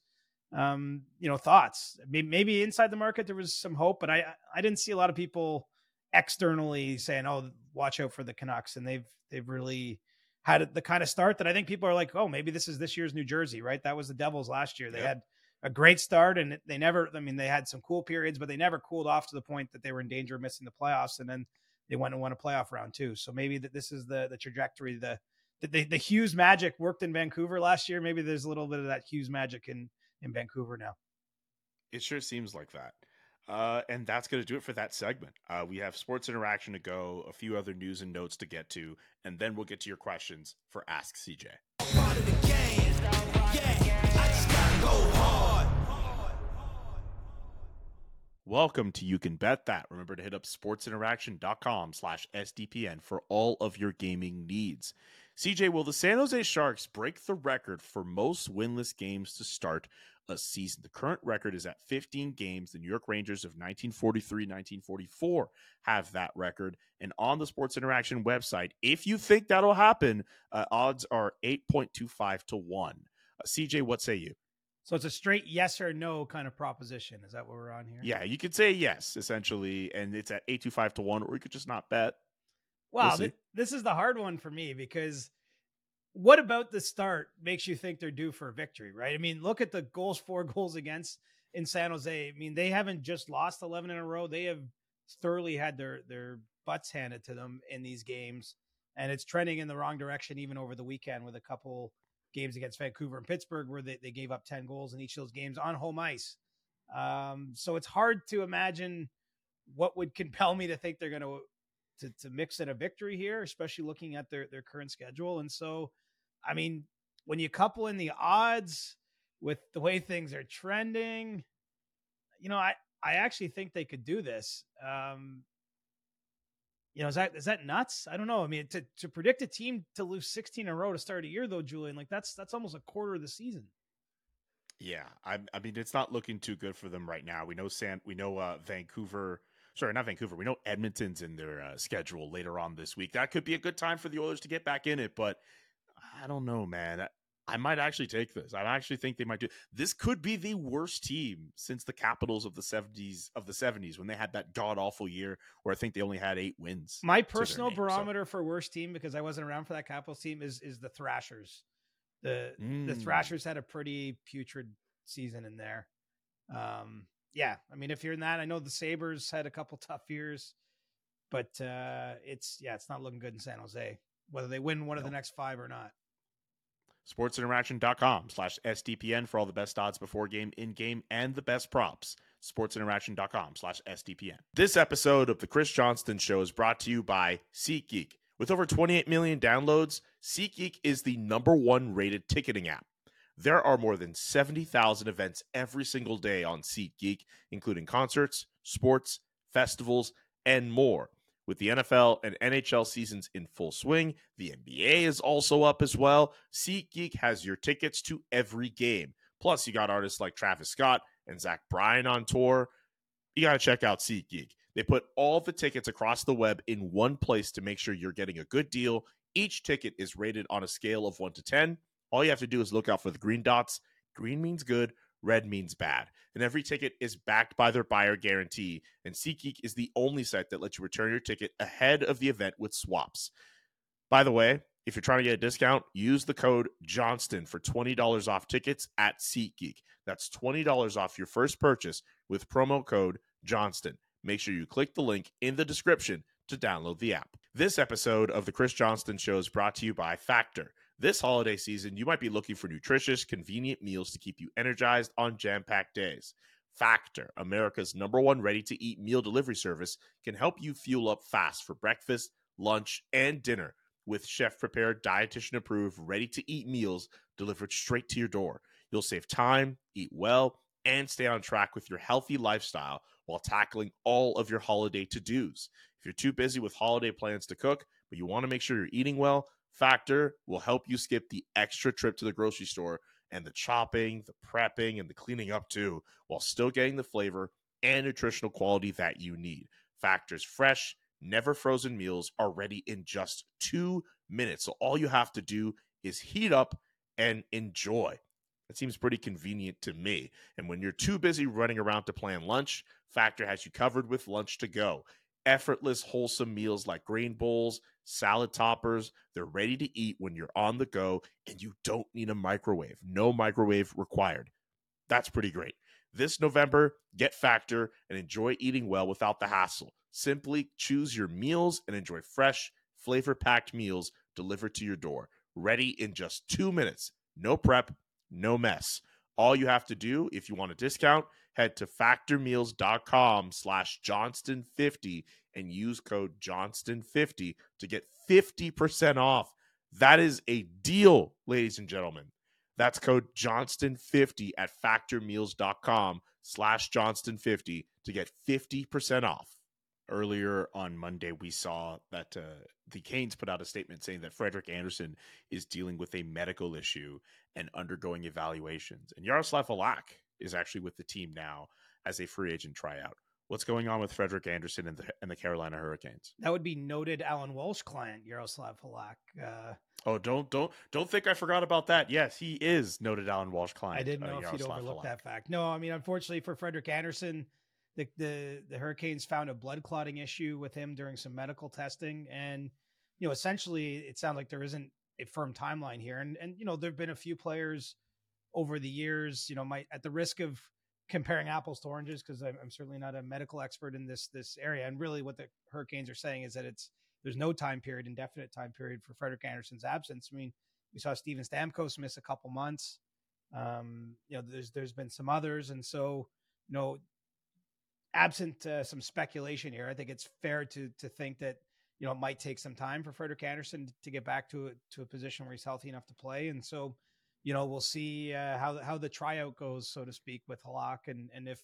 um, you know thoughts. Maybe, maybe inside the market there was some hope, but I I didn't see a lot of people externally saying, "Oh, watch out for the Canucks," and they've they've really had the kind of start that I think people are like, "Oh, maybe this is this year's New Jersey, right?" That was the Devils last year. They had a great start and they never i mean they had some cool periods but they never cooled off to the point that they were in danger of missing the playoffs and then they went and won a playoff round too so maybe that this is the the trajectory the the, the Hughes magic worked in Vancouver last year. Maybe there's a little bit of that Hughes magic in in Vancouver now. It sure seems like that. Uh, and that's going to do it for that segment. Uh, we have sports interaction to go, a few other news and notes to get to, and then we'll get to your questions for Ask CJ. Welcome to You Can Bet That. Remember to hit up sportsinteraction.com slash SDPN for all of your gaming needs. CJ, will the San Jose Sharks break the record for most winless games to start a season? The current record is at 15 games. The New York Rangers of 1943 1944 have that record. And on the Sports Interaction website, if you think that'll happen, uh, odds are 8.25 to 1. Uh, CJ, what say you? So it's a straight yes or no kind of proposition. Is that what we're on here? Yeah, you could say yes, essentially, and it's at 825 to 1, or you could just not bet. Wow, we'll th- this is the hard one for me because what about the start makes you think they're due for a victory, right? I mean, look at the goals for, goals against in San Jose. I mean, they haven't just lost 11 in a row. They have thoroughly had their their butts handed to them in these games and it's trending in the wrong direction even over the weekend with a couple games against Vancouver and Pittsburgh where they, they gave up 10 goals in each of those games on home ice. Um, so it's hard to imagine what would compel me to think they're going to to mix in a victory here, especially looking at their their current schedule. And so, I mean, when you couple in the odds with the way things are trending, you know, I I actually think they could do this. Um, you know, is that is that nuts? I don't know. I mean, to to predict a team to lose 16 in a row to start a year, though, Julian, like that's that's almost a quarter of the season. Yeah, I, I mean, it's not looking too good for them right now. We know San, we know uh, Vancouver. Sorry, not Vancouver. We know Edmonton's in their uh, schedule later on this week. That could be a good time for the Oilers to get back in it, but I don't know, man. I might actually take this. I actually think they might do. This could be the worst team since the Capitals of the seventies of the seventies when they had that god awful year where I think they only had eight wins. My personal name, barometer so. for worst team because I wasn't around for that Capitals team is is the Thrashers. The mm. the Thrashers had a pretty putrid season in there. Um, yeah, I mean if you're in that, I know the Sabres had a couple tough years, but uh, it's yeah, it's not looking good in San Jose. Whether they win one no. of the next five or not sportsinteraction.com slash SDPN for all the best odds before game, in game, and the best props. sportsinteraction.com slash SDPN. This episode of The Chris Johnston Show is brought to you by SeatGeek. With over 28 million downloads, SeatGeek is the number one rated ticketing app. There are more than 70,000 events every single day on SeatGeek, including concerts, sports, festivals, and more. With the NFL and NHL seasons in full swing, the NBA is also up as well. SeatGeek has your tickets to every game. Plus, you got artists like Travis Scott and Zach Bryan on tour. You got to check out SeatGeek. They put all the tickets across the web in one place to make sure you're getting a good deal. Each ticket is rated on a scale of 1 to 10. All you have to do is look out for the green dots. Green means good, red means bad. And every ticket is backed by their buyer guarantee. And SeatGeek is the only site that lets you return your ticket ahead of the event with swaps. By the way, if you're trying to get a discount, use the code Johnston for $20 off tickets at SeatGeek. That's $20 off your first purchase with promo code Johnston. Make sure you click the link in the description to download the app. This episode of the Chris Johnston Show is brought to you by Factor. This holiday season, you might be looking for nutritious, convenient meals to keep you energized on jam packed days. Factor, America's number one ready to eat meal delivery service, can help you fuel up fast for breakfast, lunch, and dinner with chef prepared, dietitian approved, ready to eat meals delivered straight to your door. You'll save time, eat well, and stay on track with your healthy lifestyle while tackling all of your holiday to dos. If you're too busy with holiday plans to cook, but you want to make sure you're eating well, Factor will help you skip the extra trip to the grocery store and the chopping, the prepping, and the cleaning up too, while still getting the flavor and nutritional quality that you need. Factor's fresh, never frozen meals are ready in just two minutes. So all you have to do is heat up and enjoy. That seems pretty convenient to me. And when you're too busy running around to plan lunch, Factor has you covered with lunch to go effortless, wholesome meals like grain bowls, salad toppers. They're ready to eat when you're on the go and you don't need a microwave. No microwave required. That's pretty great. This November, get Factor and enjoy eating well without the hassle. Simply choose your meals and enjoy fresh, flavor packed meals delivered to your door, ready in just two minutes. No prep, no mess. All you have to do if you want a discount head to factormeals.com slash johnston50 and use code johnston50 to get 50% off that is a deal ladies and gentlemen that's code johnston50 at factormeals.com slash Johnston50 to get 50% off. Earlier on Monday, we saw that uh, the Canes put out a statement saying that Frederik Andersen is dealing with a medical issue and undergoing evaluations. And Yaroslav Halak is actually with the team now as a free agent tryout. What's going on with Frederik Andersen and the, and the Carolina Hurricanes? That would be noted Alan Walsh client Yaroslav Halak. Uh, oh, don't don't don't think I forgot about that. Yes, he is noted Alan Walsh client. I didn't uh, know uh, if you'd overlook that fact. No, I mean unfortunately for Frederik Andersen, the, the the Hurricanes found a blood clotting issue with him during some medical testing, and you know essentially it sounds like there isn't a firm timeline here. And and you know there've been a few players over the years, you know, might at the risk of comparing apples to oranges because I'm, I'm, certainly not a medical expert in this this area. And really, what the Hurricanes are saying is that it's there's no time period, indefinite time period for Frederik Andersen's absence. I mean, we saw Steven Stamkos miss a couple months. Um, you know, there's there's been some others, and so you know, absent uh, some speculation here, I think it's fair to to think that you know it might take some time for Frederik Andersen to get back to a, to a position where he's healthy enough to play, and so you know, we'll see uh, how how the tryout goes, so to speak, with Halak, and and if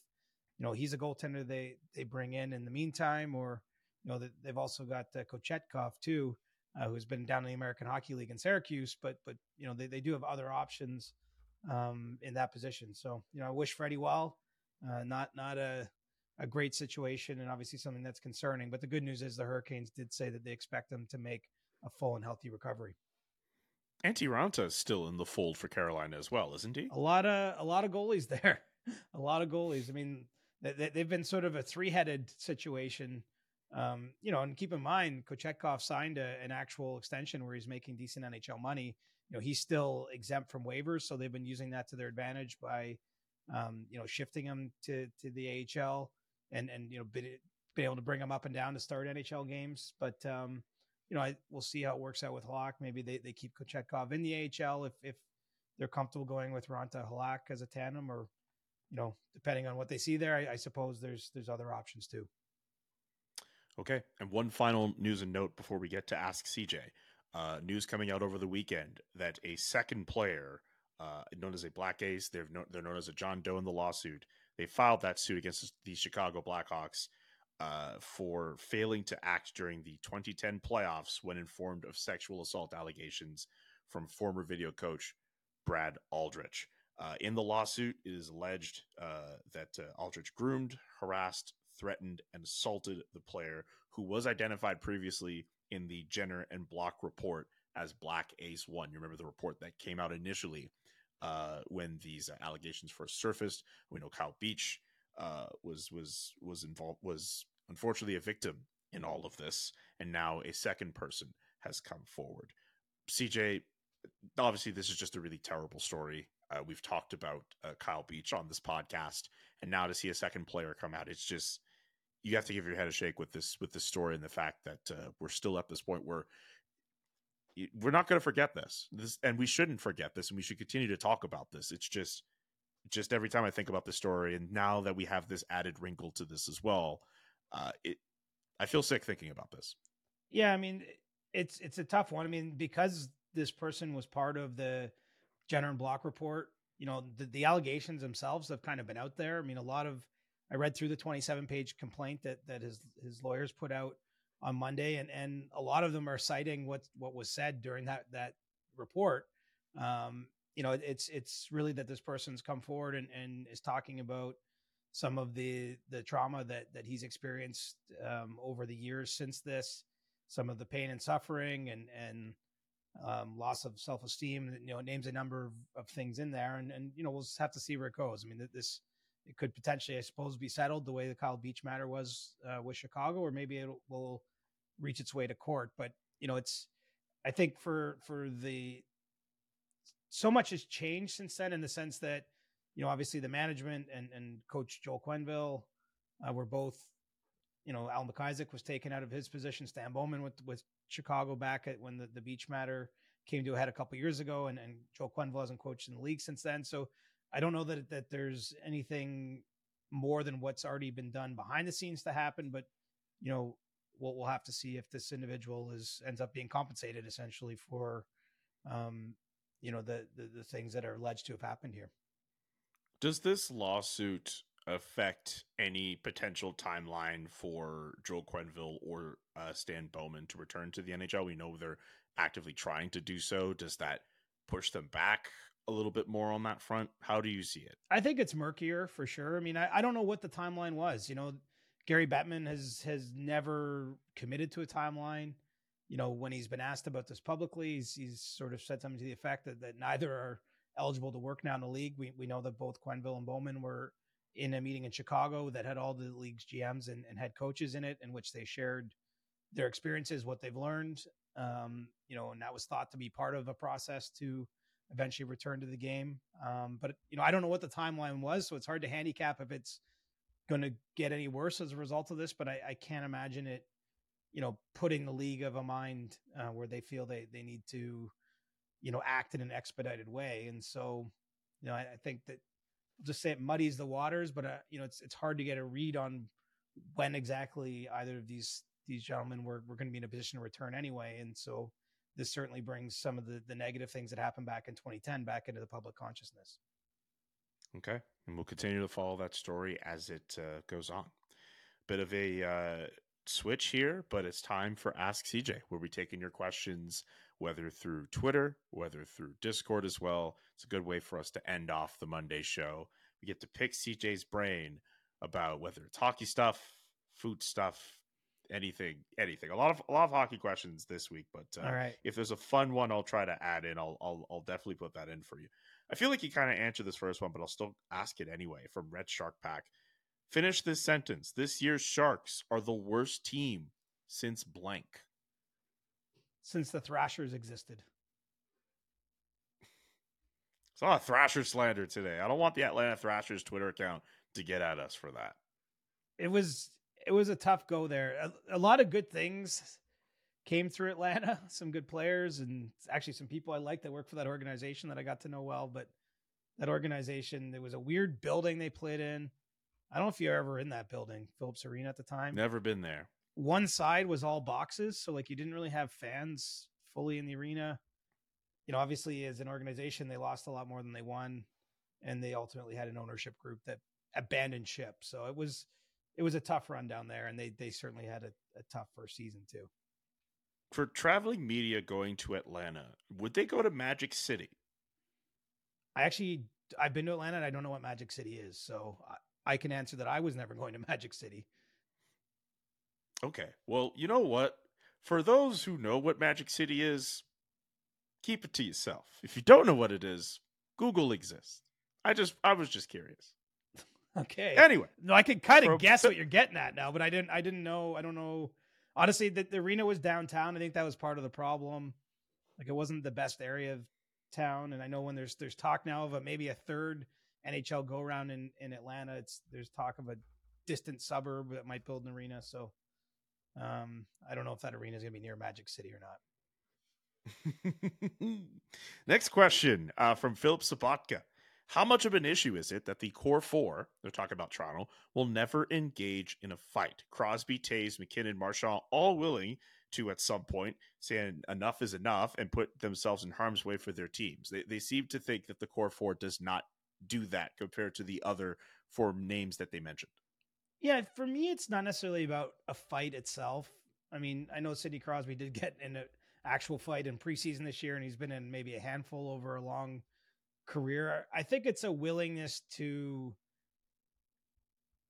you know he's a goaltender they they bring in in the meantime, or you know they've also got uh, Kochetkov too, uh, who's been down in the American Hockey League in Syracuse, but but you know they they do have other options um, in that position. So you know, I wish Freddie well. Uh, not not a a great situation, and obviously something that's concerning. But the good news is the Hurricanes did say that they expect them to make a full and healthy recovery. Antti Raanta is still in the fold for Carolina as well, isn't he? A lot of a lot of goalies there, a lot of goalies. I mean, they, have been sort of a three headed situation. Um, you know, and keep in mind, Kochetkov signed a, an actual extension where he's making decent NHL money. You know, he's still exempt from waivers, so they've been using that to their advantage by, um, you know, shifting him to to the AHL and and you know been, been able to bring him up and down to start NHL games. But um, you know, I, we'll see how it works out with Halak. Maybe they, they keep Kochetkov in the AHL if, if they're comfortable going with Raanta Halak as a tandem, or you know, depending on what they see there, I, I suppose there's there's other options too. Okay, and one final news and note before we get to ask CJ. Uh, news coming out over the weekend that a second player, uh, known as a Black Ace, they're no, they're known as a John Doe in the lawsuit. They filed that suit against the Chicago Blackhawks uh, for failing to act during the 2010 playoffs when informed of sexual assault allegations from former video coach Brad Aldrich. Uh, in the lawsuit, it is alleged uh, that uh, Aldrich groomed, harassed, threatened, and assaulted the player who was identified previously in the Jenner and Block report as Black Ace One. You remember the report that came out initially uh, when these allegations first surfaced. We know Kyle Beach uh, was was was involved was unfortunately a victim in all of this, and now a second person has come forward. CJ, obviously, this is just a really terrible story. Uh, we've talked about uh, Kyle Beach on this podcast, and now to see a second player come out, it's just you have to give your head a shake with this with this story and the fact that uh, we're still at this point where we're not going to forget this. this and we shouldn't forget this and we should continue to talk about this it's just just every time I think about the story, and now that we have this added wrinkle to this as well, uh, it I feel sick thinking about this. Yeah, I mean, it's it's a tough one. I mean, because this person was part of the Jenner and Block report, you know, the, the allegations themselves have kind of been out there. I mean, a lot of I read through the 27 page complaint that that his his lawyers put out on Monday, and and a lot of them are citing what what was said during that that report. Um, you know, it's it's really that this person's come forward and, and is talking about some of the the trauma that that he's experienced um, over the years since this, some of the pain and suffering and and um, loss of self esteem. You know, names a number of, of things in there, and and you know we'll just have to see where it goes. I mean, this it could potentially, I suppose, be settled the way the Kyle Beach matter was uh, with Chicago, or maybe it will reach its way to court. But you know, it's I think for for the so much has changed since then in the sense that, you know, obviously the management and, and coach Joel Quenneville uh, were both, you know, Al MacIsaac was taken out of his position. Stan Bowman with, with Chicago back at when the, the beach matter came to a head a couple years ago and, and Joel Quenneville hasn't coached in the league since then. So I don't know that, that there's anything more than what's already been done behind the scenes to happen, but you know, we'll, we'll have to see if this individual is ends up being compensated essentially for, um, you know the, the, the things that are alleged to have happened here. Does this lawsuit affect any potential timeline for Joel Quenneville or uh, Stan Bowman to return to the NHL? We know they're actively trying to do so. Does that push them back a little bit more on that front? How do you see it? I think it's murkier for sure. I mean, I, I don't know what the timeline was. You know, Gary Bettman has has never committed to a timeline. You know, when he's been asked about this publicly, he's, he's sort of said something to the effect that, that neither are eligible to work now in the league. We we know that both Quenneville and Bowman were in a meeting in Chicago that had all the league's GMs and, and head coaches in it, in which they shared their experiences, what they've learned. Um, you know, and that was thought to be part of a process to eventually return to the game. Um, but you know, I don't know what the timeline was, so it's hard to handicap if it's going to get any worse as a result of this. But I, I can't imagine it, you know, putting the league of a mind uh, where they feel they they need to, you know, act in an expedited way. And so, you know, I, I think that just say it muddies the waters, but uh, you know, it's it's hard to get a read on when exactly either of these these gentlemen were were going to be in a position to return anyway. And so, this certainly brings some of the the negative things that happened back in 2010 back into the public consciousness. Okay, and we'll continue to follow that story as it uh, goes on. Bit of a uh, switch here, but it's time for Ask CJ, where we take in your questions, whether through Twitter, whether through Discord as well. It's a good way for us to end off the Monday show. We get to pick CJ's brain about whether it's hockey stuff, food stuff, anything, anything. A lot of a lot of hockey questions this week, but uh, right. if there's a fun one, I'll try to add in. I'll I'll, I'll definitely put that in for you. I feel like you kind of answered this first one, but I'll still ask it anyway. From Red Shark Pack, finish this sentence. This year's Sharks are the worst team since blank. Since the Thrashers existed. It's not a Thrasher slander today. I don't want the Atlanta Thrashers Twitter account to get at us for that. It was it was a tough go there. A, a lot of good things came through Atlanta. Some good players and actually some people I like that work for that organization that I got to know well. But that organization, there was a weird building they played in. I don't know if you're ever in that building, Phillips Arena at the time. Never been there. One side was all boxes, so like you didn't really have fans fully in the arena. You know, obviously as an organization, they lost a lot more than they won, and they ultimately had an ownership group that abandoned ship. So it was it was a tough run down there, and they they certainly had a, a tough first season too. For traveling media going to Atlanta, would they go to Magic City? I actually I've been to Atlanta and I don't know what Magic City is, so I, I can answer that I was never going to Magic City. Okay. Well, you know what? For those who know what Magic City is, keep it to yourself. If you don't know what it is, Google exists. I just I was just curious. Okay. Anyway, no, I could kind of guess what you're getting at now, but I didn't. I didn't know. I don't know. Honestly, the, the arena was downtown. I think that was part of the problem. Like it wasn't the best area of town, and I know when there's there's talk now of a maybe a third NHL go around in in Atlanta. It's there's talk of a distant suburb that might build an arena. So, um, I don't know if that arena is going to be near Magic City or not. Next question uh, from Philip Sabatka. How much of an issue is it that the core four, they're talking about Toronto, will never engage in a fight? Crosby, Toews, MacKinnon, Marchand, all willing to at some point say enough is enough and put themselves in harm's way for their teams. They, they seem to think that the core four does not do that compared to the other four names that they mentioned. Yeah, for me, it's not necessarily about a fight itself. I mean, I know Sidney Crosby did get in an actual fight in preseason this year, and he's been in maybe a handful over a long career. I think it's a willingness to,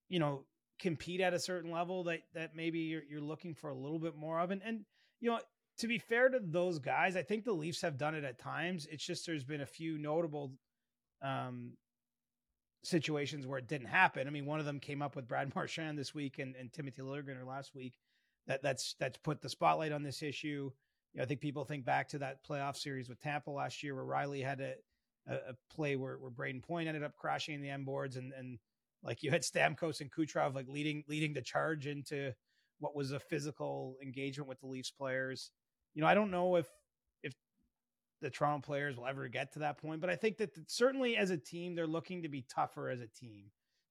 you know, compete at a certain level that that maybe you're, you're looking for a little bit more of. And and you know, to be fair to those guys, I think the Leafs have done it at times. It's just there's been a few notable um situations where it didn't happen. I mean, one of them came up with Brad Marchand this week and, and Timothy Liljegren last week. That that's that's put the spotlight on this issue. You know, I think people think back to that playoff series with Tampa last year where Rielly had a, a, a play where, where Brayden Point ended up crashing in the end boards and and like you had Stamkos and Kucherov like leading leading the charge into what was a physical engagement with the Leafs players. You know, I don't know if the Toronto players will ever get to that point, but I think that certainly as a team they're looking to be tougher as a team.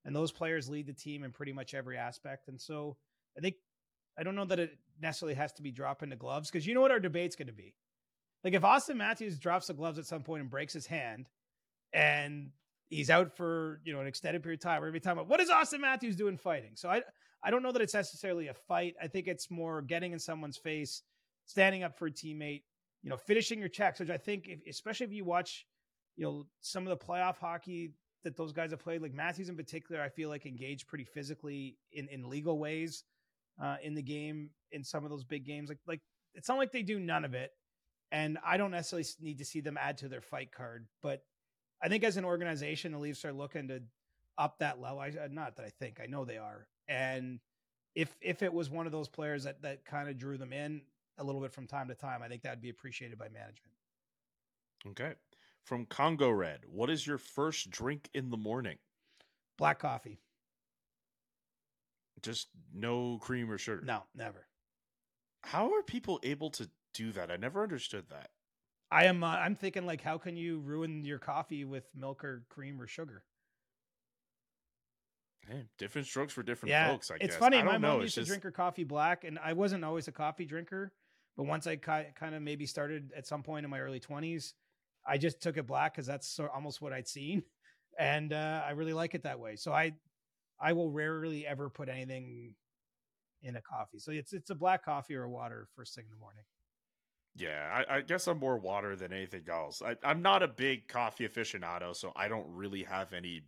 And those players lead the team in pretty much every aspect. And so I think I don't know that it necessarily has to be dropping the gloves because you know what our debate's going to be. Like if Auston Matthews drops the gloves at some point and breaks his hand, and he's out for you know an extended period of time. Every time, what is Auston Matthews doing fighting? So I I don't know that it's necessarily a fight. I think it's more getting in someone's face, standing up for a teammate, you know, finishing your checks, which I think, if, especially if you watch, you know, some of the playoff hockey that those guys have played, like Matthews in particular, I feel like engaged pretty physically in in legal ways uh, in the game in some of those big games. Like like it's not like they do none of it, and I don't necessarily need to see them add to their fight card, but I think as an organization, the Leafs are looking to up that level. I not that I think I know they are, and if if it was one of those players that that kind of drew them in a little bit from time to time, I think that'd be appreciated by management. Okay. From Congo Red, what is your first drink in the morning? Black coffee. Just no cream or sugar. No, never. How are people able to do that? I never understood that. I am. Uh, I'm thinking like, how can you ruin your coffee with milk or cream or sugar? Hey, different strokes for different yeah, folks. I it's guess. funny. I My mom know. used It's to drink her coffee black, and I wasn't always a coffee drinker. But once I ki- kind of maybe started at some point in my early 20s, I just took it black because that's so, almost what I'd seen, and uh, I really like it that way. So I, I will rarely ever put anything in a coffee. So it's it's a black coffee or a water first thing in the morning. Yeah, I, I guess I'm more water than anything else. I, I'm not a big coffee aficionado, so I don't really have any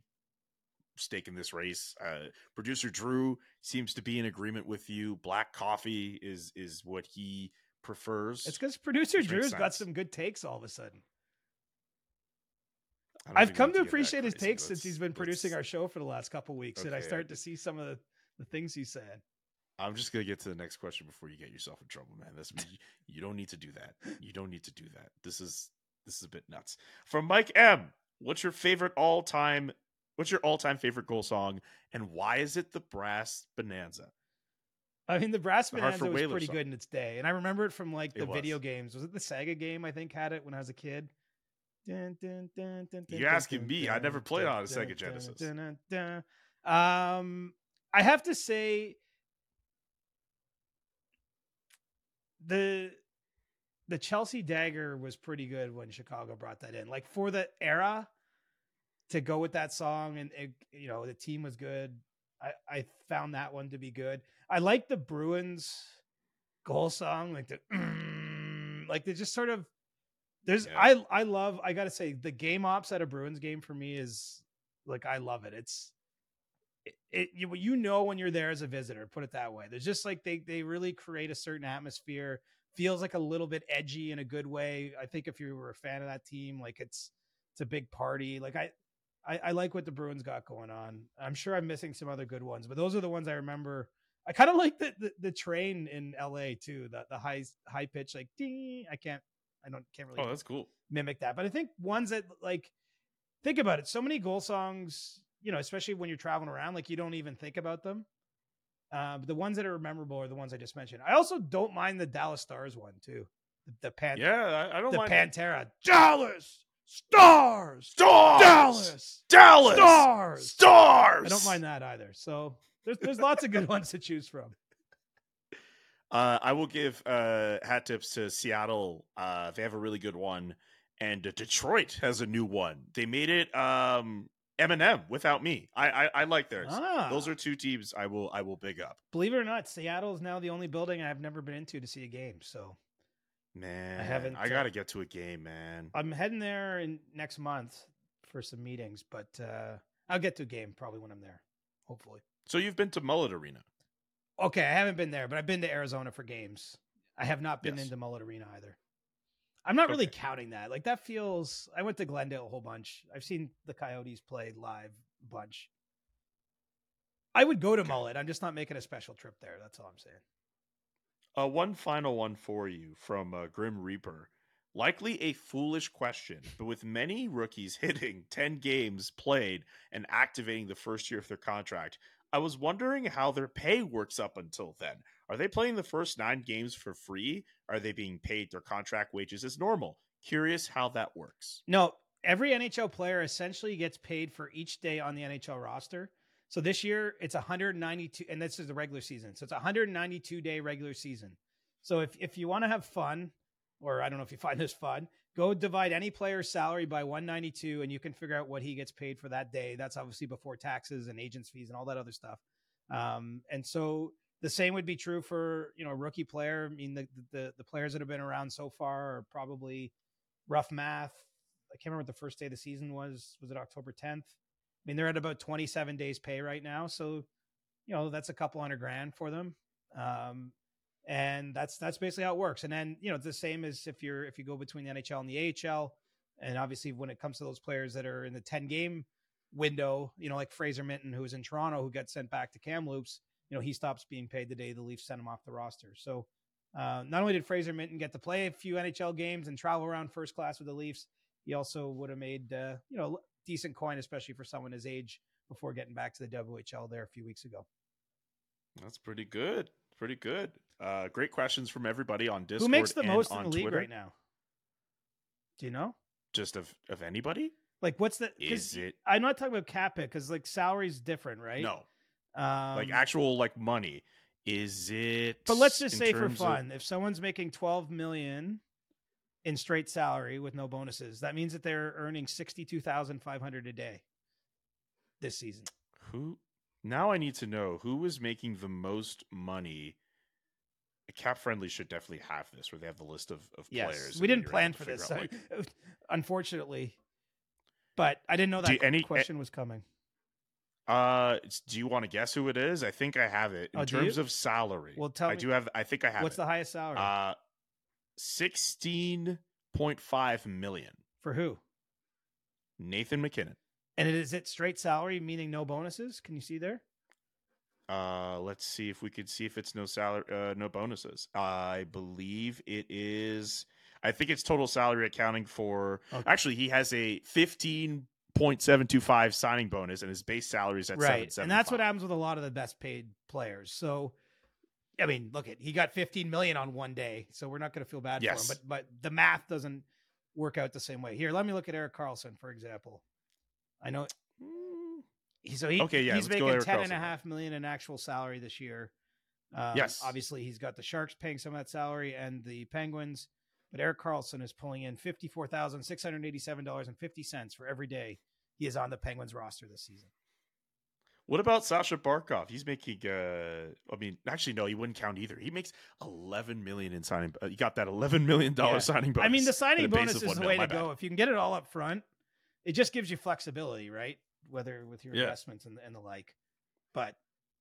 stake in this race. Uh, Producer Drew seems to be in agreement with you. Black coffee is is what he prefers. It's because producer Drew's got some good takes all of a sudden. I've come to appreciate his takes since he's been producing our show for the last couple weeks, and I start to see some of the, the things he said. I'm just gonna get to the next question before you get yourself in trouble, man. This you don't need to do that. You don't need to do that. This is this is a bit nuts. From Mike M, what's your favorite all time? What's your all time favorite goal song, and why is it the Brass Bonanza? I mean, the Brass The Bonanza was pretty song. good in its day, and I remember it from like the video games. Was it the Sega game? I think had it when I was a kid. Dun, dun, dun, You're asking me. I never played on a Sega Genesis. Um, I have to say the the Chelsea dagger was pretty good when Chicago brought that in. Like for the era to go with that song and it, you know the team was good. I I found that one to be good. I like the Bruins goal song like the mm, like they just sort of there's Yeah. I I love I got to say the game ops at a Bruins game for me is like I love it. It's it, it you, you know when you're there as a visitor, put it that way. There's just like they they really create a certain atmosphere. Feels like a little bit edgy in a good way. I think if you were a fan of that team, like it's it's a big party. Like I I, I like what the Bruins got going on. I'm sure I'm missing some other good ones, but those are the ones I remember. I kind of like the, the the train in LA too. The the high high pitch like ding. I can't I don't can't really Oh, that's cool. mimic that. But I think ones that like think about it. So many goal songs, you know, especially when you're traveling around, like you don't even think about them. Uh, but the ones that are memorable are the ones I just mentioned. I also don't mind the Dallas Stars one too. The, the Pan, Yeah, I, I don't the mind. Pantera, Dallas Stars, Stars! Dallas Dallas Stars. Stars. I don't mind that either. So there's there's lots of good ones to choose from. Uh, I will give uh, hat tips to Seattle. Uh, they have a really good one, and uh, Detroit has a new one. They made it um, Eminem without me. I I, I like theirs. Ah. Those are two teams I will I will big up. Believe it or not, Seattle is now the only building I've never been into to see a game. So Man, I haven't, I uh, got to get to a game, man. I'm heading there in next month for some meetings, but uh, I'll get to a game probably when I'm there, hopefully. So you've been to Mullet Arena. Okay, I haven't been there, but I've been to Arizona for games. I have not been Yes. into Mullet Arena either. I'm not really counting that. Like that feels. I went to Glendale a whole bunch. I've seen the Coyotes play live a bunch. I would go to Mullet. I'm just not making a special trip there. That's all I'm saying. Uh, one final one for you from uh, Grim Reaper. Likely a foolish question, but with many rookies hitting 10 games played and activating the first year of their contract, I was wondering how their pay works up until then. Are they playing the first nine games for free? Are they being paid their contract wages as normal? Curious how that works. No, every NHL player essentially gets paid for each day on the NHL roster. So this year it's 192, and this is the regular season. So it's 192 day regular season. So if if you want to have fun, or I don't know if you find this fun, go divide any player's salary by 192 and you can figure out what he gets paid for that day. That's obviously before taxes and agents fees and all that other stuff. Um, and so the same would be true for, you know, a rookie player. I mean, the, the, the players that have been around so far are probably rough math. I can't remember what the first day of the season was. Was it October 10th? I mean, they're at about 27 days pay right now. So, you know, that's a couple hundred grand for them. Um, and that's that's basically how it works. And then you know the same as if you're if you go between the NHL and the AHL, and obviously when it comes to those players that are in the ten game window, you know like Fraser Minten who was in Toronto who got sent back to Kamloops, you know he stops being paid the day the Leafs sent him off the roster. So uh, not only did Fraser Minten get to play a few NHL games and travel around first class with the Leafs, he also would have made uh, you know decent coin, especially for someone his age, before getting back to the WHL there a few weeks ago. That's pretty good. Pretty good. Uh, great questions from everybody on Discord. Who makes the most in the league Twitter. right now? Do you know? Just of of anybody? Like, what's the? Is it I'm not talking about cap it because like salary's different, right? no? um, like actual like money. Is it? But let's just say for terms of- fun, if someone's making 12 million in straight salary with no bonuses, that means that they're earning 62,500 a day this season. who? Now I need to know who is making the most money. Cap friendly should definitely have this, where they have the list of, of Yes, players. we didn't plan for this, out, like, unfortunately. But I didn't know that you- any- question was coming. Uh, do you want to guess who it is? I think I have it in Oh, terms of salary. Well, tell I me- do have. I think I have. What's it. the highest salary Uh, sixteen point five million. for who? Nathan MacKinnon. And it- is it straight salary, meaning no bonuses? Can you see there? Uh, let's see if we could see if it's no salary, uh, no bonuses. I believe it is. I think it's total salary accounting for. Okay. Actually, he has a fifteen point seven two five signing bonus, and his base salary is at right seven and that's what happens with a lot of the best paid players so i mean look at he got 15 million on one day so we're not going to feel bad Yes. for him but but the math doesn't work out the same way here let me look at erik karlsson for example i know so he, Okay, yeah, he's making 10 and a half million in actual salary this year um, Yes. obviously he's got the sharks paying some of that salary and the penguins but erik karlsson is pulling in $54687.50 for every day he is on the penguins roster this season What about Sasha Barkov? He's making. uh I mean, actually, no, he wouldn't count either. He makes eleven million in signing. Uh, you got that eleven million dollar Yeah. signing bonus. I mean, the signing bonus is the way to bad. go. If you can get it all up front, it just gives you flexibility, right? Whether with your Yeah. investments and, and the like. But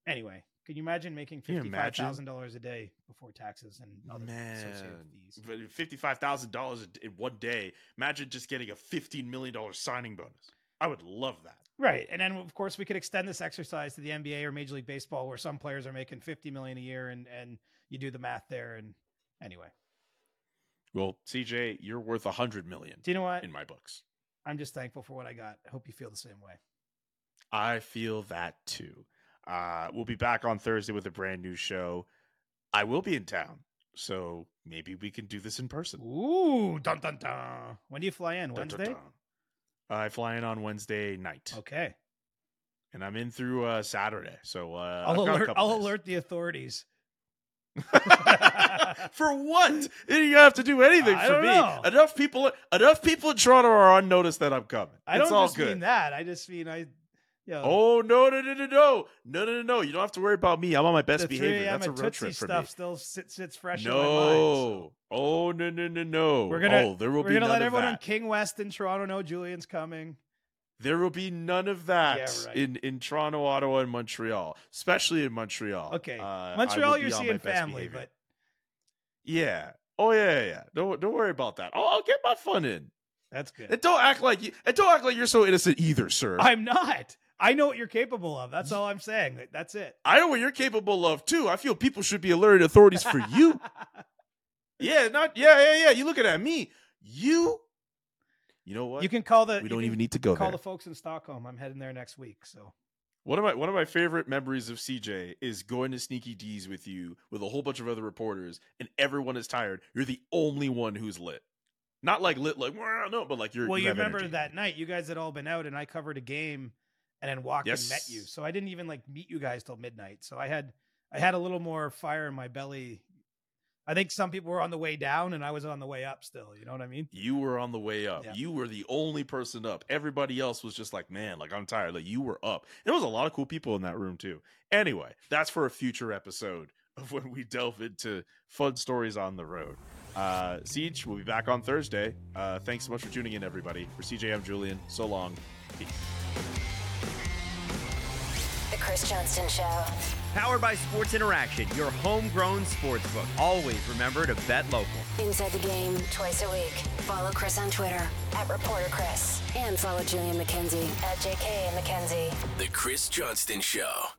anyway, can you imagine making fifty-five thousand dollars a day before taxes and other associated Man, fees? but fifty-five thousand dollars in one day. Imagine just getting a fifteen million dollar signing bonus. I would love that. Right, and then of course we could extend this exercise to the NBA or Major League Baseball, where some players are making fifty million a year, and and you do the math there. And anyway, Well, CJ, you're worth a hundred million do you know what? in my books. I'm just thankful for what I got. I hope you feel the same way. I feel that too. Uh, we'll be back on Thursday with a brand new show. I will be in town, so maybe we can do this in person. Ooh, dun dun dun! When do you fly in? Dun, dun, Wednesday. dun. I fly in on Wednesday night, Okay. and I'm in through uh, Saturday. So uh, I'll I've got a alert. I'll alert the authorities. for what? You don't have to do anything I for me. know. Enough people, enough people in Toronto are on notice that I'm coming. I it's don't just good. mean that. I just mean I. You know, Oh no no no no no no no no no! You don't have to worry about me. I'm on my best behavior. That's a road Tootsie trip for stuff me. still sits, sits fresh in my mind. No. Oh no no no no. We're gonna. Oh, there will we're be gonna let everyone on King West in Toronto know Julian's coming. There will be none of that Yeah, right. in in Toronto, Ottawa, and Montreal, especially in Montreal. Okay, Uh, Montreal, you're be on my seeing family, behavior. but yeah. Oh yeah, yeah, yeah. Don't don't worry about that. I'll, I'll get my fun in. that's good. And don't act like you. And don't act like you're so innocent either, sir. I'm not. I know what you're capable of. That's all I'm saying. That's it. I know what you're capable of too. I feel people should be alerting authorities for you. yeah, not yeah, yeah, yeah. You looking at me? You. You know what? you can call the. we don't can even need to go call there. the folks in Stockholm. I'm heading there next week. So One of my one of my favorite memories of CJ is going to Sneaky Dee's with you with a whole bunch of other reporters, and everyone is tired. You're the only one who's lit. Not like lit, like no, but like you're. well, you have remember energy. that night you guys had all been out, and I covered a game, and then walked and met you. So I didn't even like meet you guys till midnight. So I had I had a little more fire in my belly. I think some people were on the way down and I was on the way up still. You know what I mean? You were on the way up. Yeah. You were the only person up. Everybody else was just like, man, like I'm tired. Like you were up. There was a lot of cool people in that room too. Anyway, that's for a future episode of when we delve into fun stories on the road. Uh, CJ, we'll be back on Thursday. Uh, thanks so much for tuning in, everybody. For CJ, I'm Julian. So long. Peace. The Chris Johnston Show. Powered by Sports Interaction, your homegrown sportsbook. Always remember to bet local. Inside the game twice a week. Follow Chris on Twitter at Reporter Chris. And follow Julian McKenzie at JK McKenzie. The Chris Johnston Show.